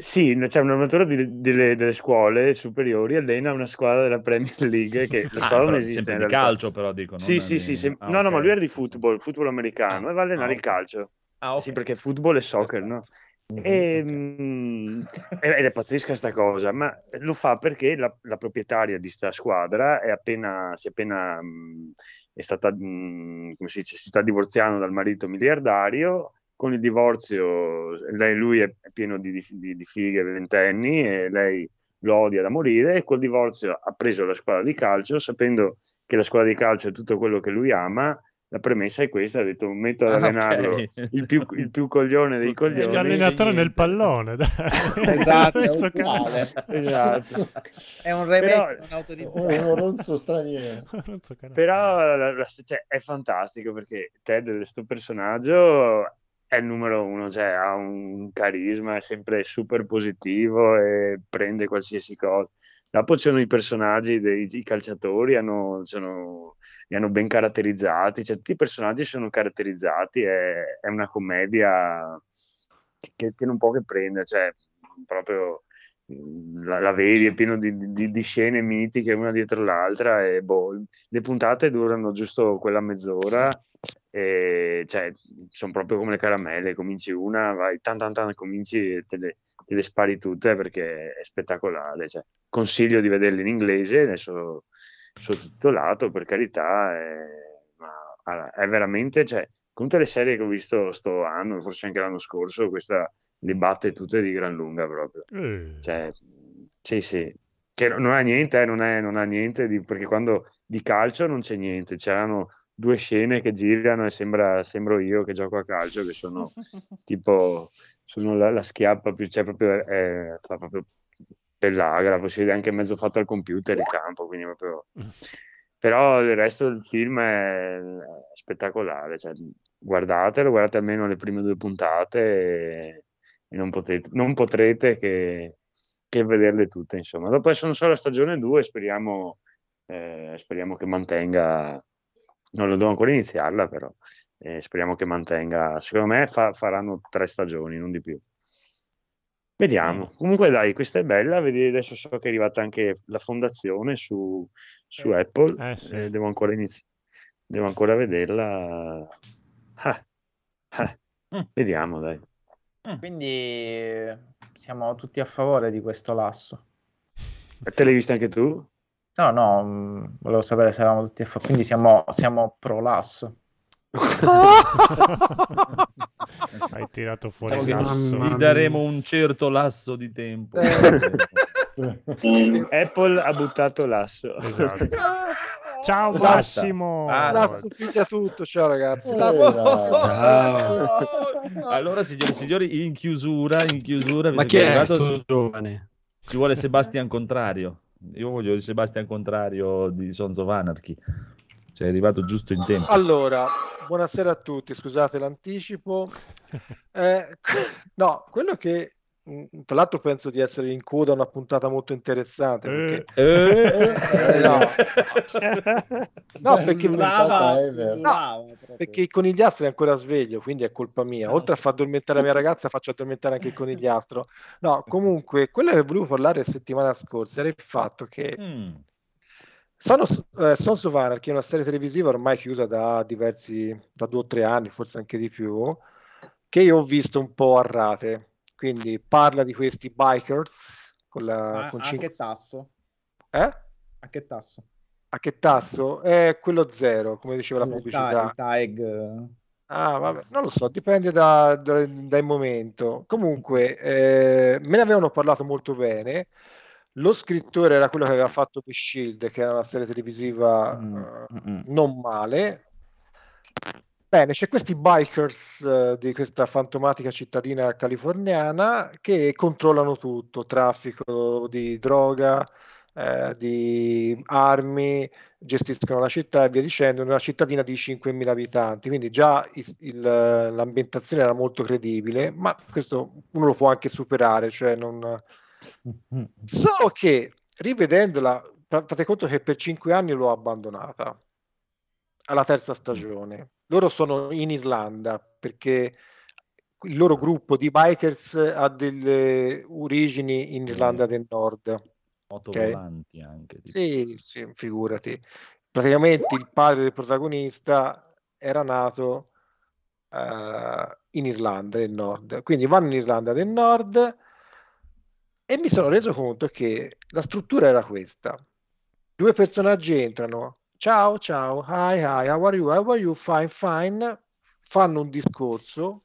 Sì, c'è un allenatore di- delle, delle scuole superiori, allena una squadra della Premier League, che la Ah, squadra non però esiste di calcio, però, dico, non Sì, sì, sì, sem- ah, no, no, ok. ma lui era di football, football americano, e va a allenare ah, il calcio. Ah, ok. Sì, perché football è soccer, no? E, mm, ed è pazzesca sta cosa, ma lo fa perché la, la proprietaria di sta squadra è appena, si è appena, mm, è stata, mm, come si dice, si sta divorziando dal marito miliardario. Con il divorzio, lei, lui è è pieno di, di, di fighe ventenni e lei lo odia da morire. E col divorzio ha preso la squadra di calcio, sapendo che la squadra di calcio è tutto quello che lui ama. La premessa è questa: ha detto metto ad Ah, allenarlo ok. il, più, il più coglione dei È coglioni. l'allenatore nel pallone, dai. Esatto, è uguale. che- Esatto. È un remake Però- non Un ronzo straniero. Però cioè, è fantastico perché Ted, questo personaggio, è il numero uno, cioè ha un carisma, è sempre super positivo e prende qualsiasi cosa. Dopo c'erano i personaggi dei calciatori, hanno, sono- li hanno ben caratterizzati, cioè tutti i personaggi sono caratterizzati, è, è una commedia che, che non può che prendere, cioè proprio la, la vedi, è pieno di, di- di scene mitiche una dietro l'altra e boh, le puntate durano giusto quella mezz'ora e cioè sono proprio come le caramelle, cominci una, vai tan tan tan, cominci e te le, te le spari tutte perché è spettacolare, cioè, consiglio di vederle in inglese, adesso sottotitolato per carità, è, ma è veramente, cioè, con tutte le serie che ho visto sto anno, forse anche l'anno scorso, questa le batte tutte di gran lunga proprio. Eh, Cioè, sì, sì, che non ha niente, eh, non, è- non ha niente di, perché quando di calcio non c'è niente, c'erano due scene che girano e sembra, sembro io che gioco a calcio, che sono tipo, sono la, la schiappa più, cioè proprio, eh, fa proprio pellagra, si vede anche mezzo fatto al computer il campo, quindi proprio... Però il resto del film è spettacolare, cioè, guardatelo, guardate almeno le prime due puntate e, e non potete, non potrete che, che vederle tutte, insomma. Dopo sono solo la stagione 2 speriamo, eh, speriamo che mantenga, non lo devo ancora iniziarla, però eh, speriamo che mantenga, secondo me fa- faranno tre stagioni, non di più. Vediamo. Comunque dai, questa è bella, vedi, adesso so che è arrivata anche la fondazione su, su Apple, Eh, sì. eh, devo ancora iniziare, devo ancora vederla. Ah, ah. Vediamo, dai. Quindi siamo tutti a favore di questo lasso. Te l'hai vista anche tu? No, no, mh, volevo sapere se eravamo tutti a favore. Quindi siamo, siamo pro lasso. Hai tirato fuori il lasso. Gli daremo un certo lasso di tempo. Apple ha buttato l'asso. Esatto. Ciao Basta. Massimo. Ah, Lasso piglia tutto, ciao ragazzi. Eh, Ciao. Allora, signori e signori, in chiusura, in chiusura, Ma chi è arrivato- sto giovane? Ci vuole Sebastian Contrario. Io voglio il Sebastian Contrario di Sons of Anarchy. Cioè, è arrivato giusto in tempo. Allora, buonasera a tutti, scusate l'anticipo. Eh, no, quello che tra l'altro penso di essere in coda a una puntata molto interessante perché Eh, Eh, no. No, perché-. Brava, proprio. perché il conigliastro è ancora sveglio, quindi è colpa mia. Oltre a far addormentare la mia ragazza, faccio addormentare anche il conigliastro. No, comunque, quello che volevo parlare la settimana scorsa era il fatto che mm, Sons, eh, Sons of Anarchy è una serie televisiva ormai chiusa da diversi, da due o tre anni, forse anche di più, che io ho visto un po' a rate. Quindi parla di questi bikers con la... A, con a cinque- che tasso? Eh? A che tasso? A che tasso? È quello zero, come diceva la Il pubblicità. tag. eh, Ah, vabbè, non lo so, dipende da- da- dal momento. Comunque, eh, me ne avevano parlato molto bene. Lo scrittore era quello che aveva fatto The Shield, che era una serie televisiva Mm, mm. non male. Bene, c'è questi bikers eh, di questa fantomatica cittadina californiana che controllano tutto, traffico di droga, eh, di armi, gestiscono la città e via dicendo, una cittadina di 5.000 abitanti, quindi già il- il- l'ambientazione era molto credibile, ma questo uno lo può anche superare, cioè non... Solo che rivedendola, fa- fate conto che per 5 anni l'ho abbandonata alla terza stagione. Loro sono in Irlanda perché il loro gruppo di bikers ha delle origini in Irlanda del Nord. Moto ok? volanti anche. tipo. Sì, sì, figurati. Praticamente il padre del protagonista era nato eh, in Irlanda del Nord. Quindi vanno in Irlanda del Nord e mi sono reso conto che la struttura era questa. Due personaggi entrano. Ciao, ciao, hi, hi, how are you? How are you? Fine, fine. Fanno un discorso,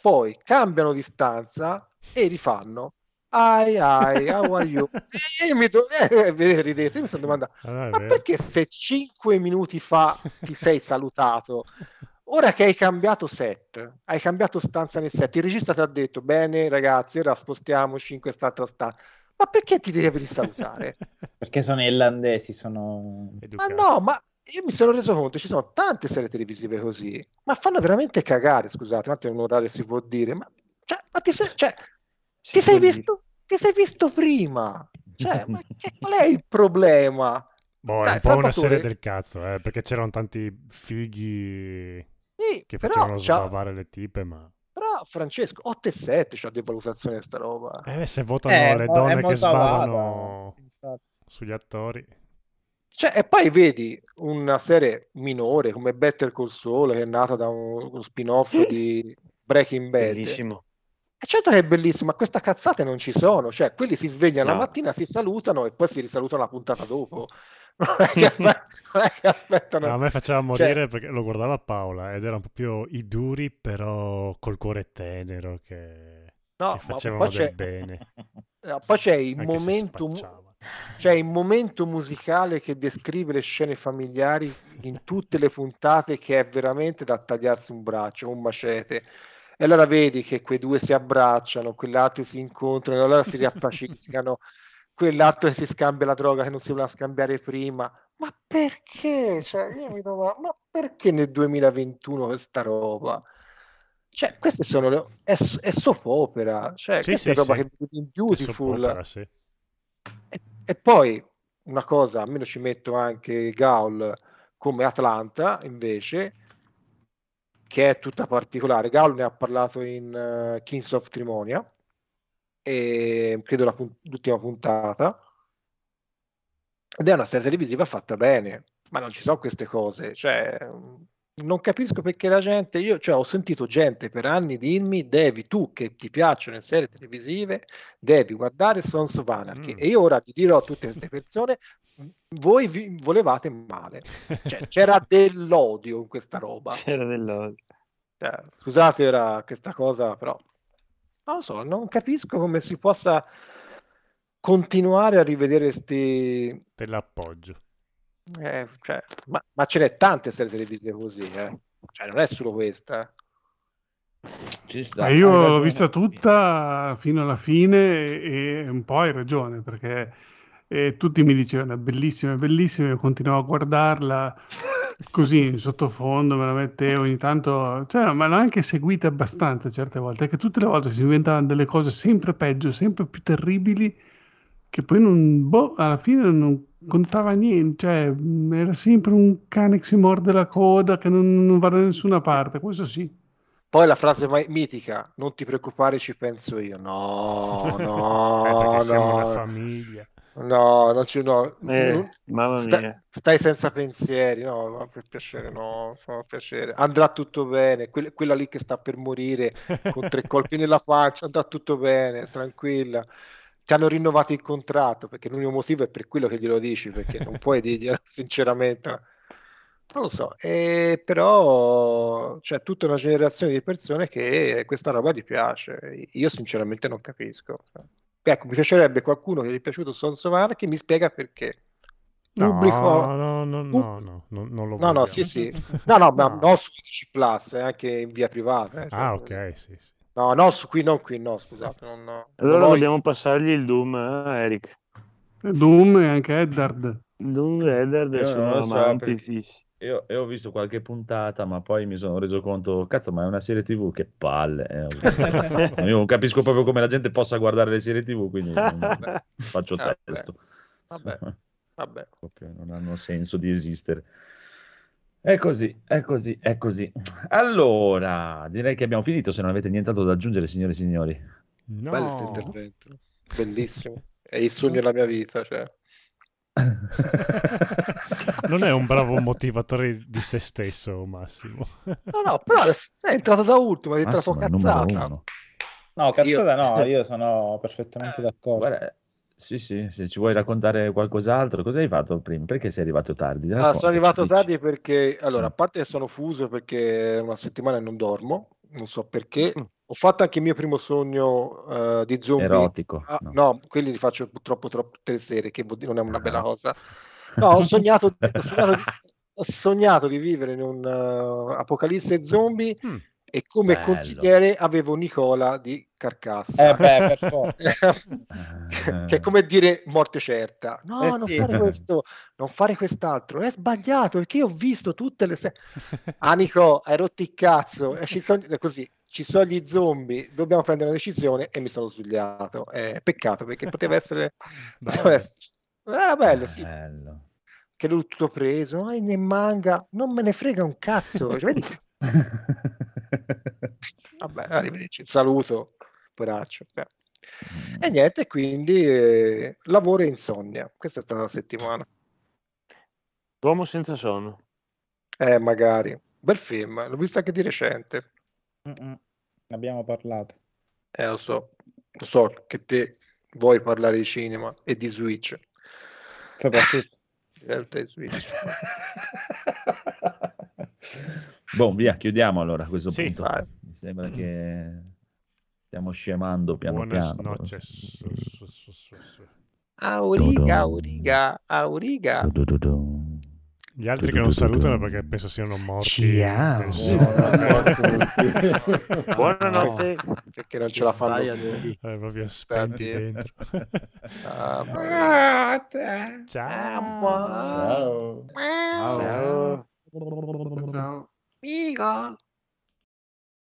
poi cambiano di stanza e rifanno. Hi, hi, how are you? E mi, do- eh, eh, ridete, mi sono domandato, Ah, ma perché se cinque minuti fa ti sei salutato, ora che hai cambiato set, hai cambiato stanza nel set, il regista ti ha detto, bene ragazzi, ora spostiamoci in quest'altra stanza, ma perché ti devi risalutare? Perché sono irlandesi, sono... Ma no, ma io mi sono reso conto, ci sono tante serie televisive così, ma fanno veramente cagare, scusate, tanto è un orario si può dire, ma, cioè, ma ti sei, cioè, ti sei visto, ti sei visto prima, cioè, ma che, qual è il problema? Boh, è Dai, un po' una serie del cazzo, eh, perché c'erano tanti fighi Sì, che però facevano c'ha- sbavare le tipe, ma... Francesco, 8 e 7 c'ha di valutazione sta roba. Eh, se votano Eh, le donne che molto sbavano sì, sugli attori... Cioè, e poi vedi una serie minore come Better Call Saul che è nata da un- uno spin-off di Breaking Bad. Bellissimo. E certo che è bellissimo, ma queste cazzate non ci sono. Cioè, quelli si svegliano la No. mattina, si salutano e poi si risalutano la puntata dopo. Non è che, aspe- non è che aspettano. No, a me faceva Cioè, morire perché lo guardava Paola ed erano proprio i duri però col cuore tenero che, No, che facevano poi c'è- del bene. No, poi c'è il Anche c'è il momento musicale che descrive le scene familiari in tutte le puntate che è veramente da tagliarsi un braccio, un macete. E allora vedi che quei due si abbracciano, quell'altro si incontrano, allora si riappacificano, quell'altro che si scambia la droga che non si voleva scambiare prima. Ma perché? Cioè, io mi domando, ma perché nel 2021 questa roba? Cioè, queste sono le... è, è soap opera, cioè, Sì, questa sì, è roba sì. che vedi in Beautiful. opera, sì. E, e poi una cosa, almeno ci metto anche Gaul come Atlanta, invece, che è tutta particolare. Gaul ne ha parlato in eh, Kings of Trimonia, e credo la pun- l'ultima puntata. Ed è una serie televisiva fatta bene, ma non ci sono queste cose. Cioè, non capisco perché la gente. Io cioè, ho sentito gente per anni dirmi: Devi tu che ti piacciono le serie televisive, devi guardare Sons of Anarchy. Mm. E io ora ti dirò a tutte queste persone: voi vi volevate male. Cioè, c'era dell'odio in questa roba. C'era dell'odio. Cioè, scusate ora questa cosa, però non lo so, non capisco come si possa continuare a rivedere sti... Te l'appoggio. Eh, cioè, ma, ma ce n'è tante serie televisive così, eh. Cioè, non è solo questa. Sta. Ma io l'ho vista tutta fino alla fine e un po' hai ragione perché eh, tutti mi dicevano bellissima, è bellissima, io continuavo a guardarla così in sottofondo, me la mettevo ogni tanto, cioè, ma l'ho anche seguita abbastanza certe volte, è che tutte le volte si inventavano delle cose sempre peggio, sempre più terribili, che poi non, boh, alla fine non contava niente, cioè mh, era sempre un cane che si morde la coda, che non, non va da nessuna parte, questo sì. Poi la frase mai- mitica, non ti preoccupare, ci penso io. No, Eh, no, perché siamo una no, famiglia. no, non ci, no. Eh, non- mamma sta- mia. stai senza pensieri, no, no, per piacere, no, fa piacere. Andrà tutto bene, quella, quella lì che sta per morire con tre colpi nella faccia, andrà tutto bene, tranquilla. Ti hanno rinnovato il contratto, perché l'unico motivo è per quello che glielo dici, perché non puoi dirglielo sinceramente. Non lo so, e però c'è tutta una generazione di persone che questa roba gli piace. Io sinceramente non capisco. Ecco, mi piacerebbe qualcuno che gli è piaciuto Sons of Anarchy mi spiega perché. No, Pubblico... no, no, no, no, no, non lo No, no, sì, sì. No, no, ma No. su 11 Plus, eh, anche in via privata. eh, cioè- Ah, ok, sì, sì. No, no, su qui, non qui, no, scusate. Non, no. Non Allora voglio- dobbiamo passargli il Doom, eh, Eric. Doom e anche Eddard. Doom e Eddard Io sono non so, amanti perché- fissi. Io, io ho visto qualche puntata, ma poi mi sono reso conto, cazzo, ma è una serie TV, che palle. eh. Io non capisco proprio come la gente possa guardare le serie TV, quindi non- faccio Vabbè. testo. Vabbè, vabbè. Proprio non hanno senso di esistere. È così, è così, è così. Allora, direi che abbiamo finito, se non avete nient'altro da aggiungere, signore e signori. No. Bello questo intervento. Bellissimo. È il sogno della mia vita, cioè. Non è un bravo motivatore di se stesso, Massimo. No, no, però adesso sei entrato da ultimo, hai detto la numero cazzata. No, cazzata Io- no, io sono perfettamente d'accordo. Guarda, sì, sì, se ci vuoi raccontare qualcos'altro, cosa hai fatto prima? Perché sei arrivato tardi? Ah, sono arrivato dici. tardi perché, allora, Mm. a parte che sono fuso perché una settimana non dormo, non so perché. Mm. Ho fatto anche il mio primo sogno eh, di zombie. Erotico. Ah, no. no. quelli li faccio purtroppo troppo tre sere, che non è una bella Ah. cosa. No, ho sognato, ho sognato, di, ho sognato di vivere in un eh, apocalisse zombie Mm. E come Bello. consigliere avevo Nicola di Carcassa. Eh beh, per forza. che è come dire morte certa. No, Eh non sì. fare questo, non fare quest'altro. È sbagliato perché io ho visto tutte le serie. Ah, Nico, hai rotto il cazzo. E ci sono, così, ci sono gli zombie, dobbiamo prendere una decisione e mi sono svegliato. È peccato perché poteva essere... poteva essere- Era bello, sì. Bello. Che l'ho tutto preso, ah, ne manga, non me ne frega un cazzo. Cioè, vedi? Vabbè, arrivederci. Saluto, poraccio. Eh. E niente, quindi eh, lavoro e insonnia. Questa è stata la settimana. L'uomo senza sonno. Eh, magari. Bel film, l'ho visto anche di recente. Mm-mm. Ne abbiamo parlato. Eh, lo so. Lo so che te vuoi parlare di cinema e di Switch. Soprattutto. Eh, Switch. Boh, via, chiudiamo allora a questo Sì. punto. Vai. Mi sembra che stiamo scemando piano Buenas piano. noches. Su, su, su, su. Auriga, auriga, auriga. Du, du, du, du. Gli altri che non salutano perché penso siano morti. Ciao. sonno. sono morti. Buonanotte. Perché non ce la fanno più. Eh, proprio spenti dentro. Ma- Ciao. Ciao. Ciao. Ciao. Vegan.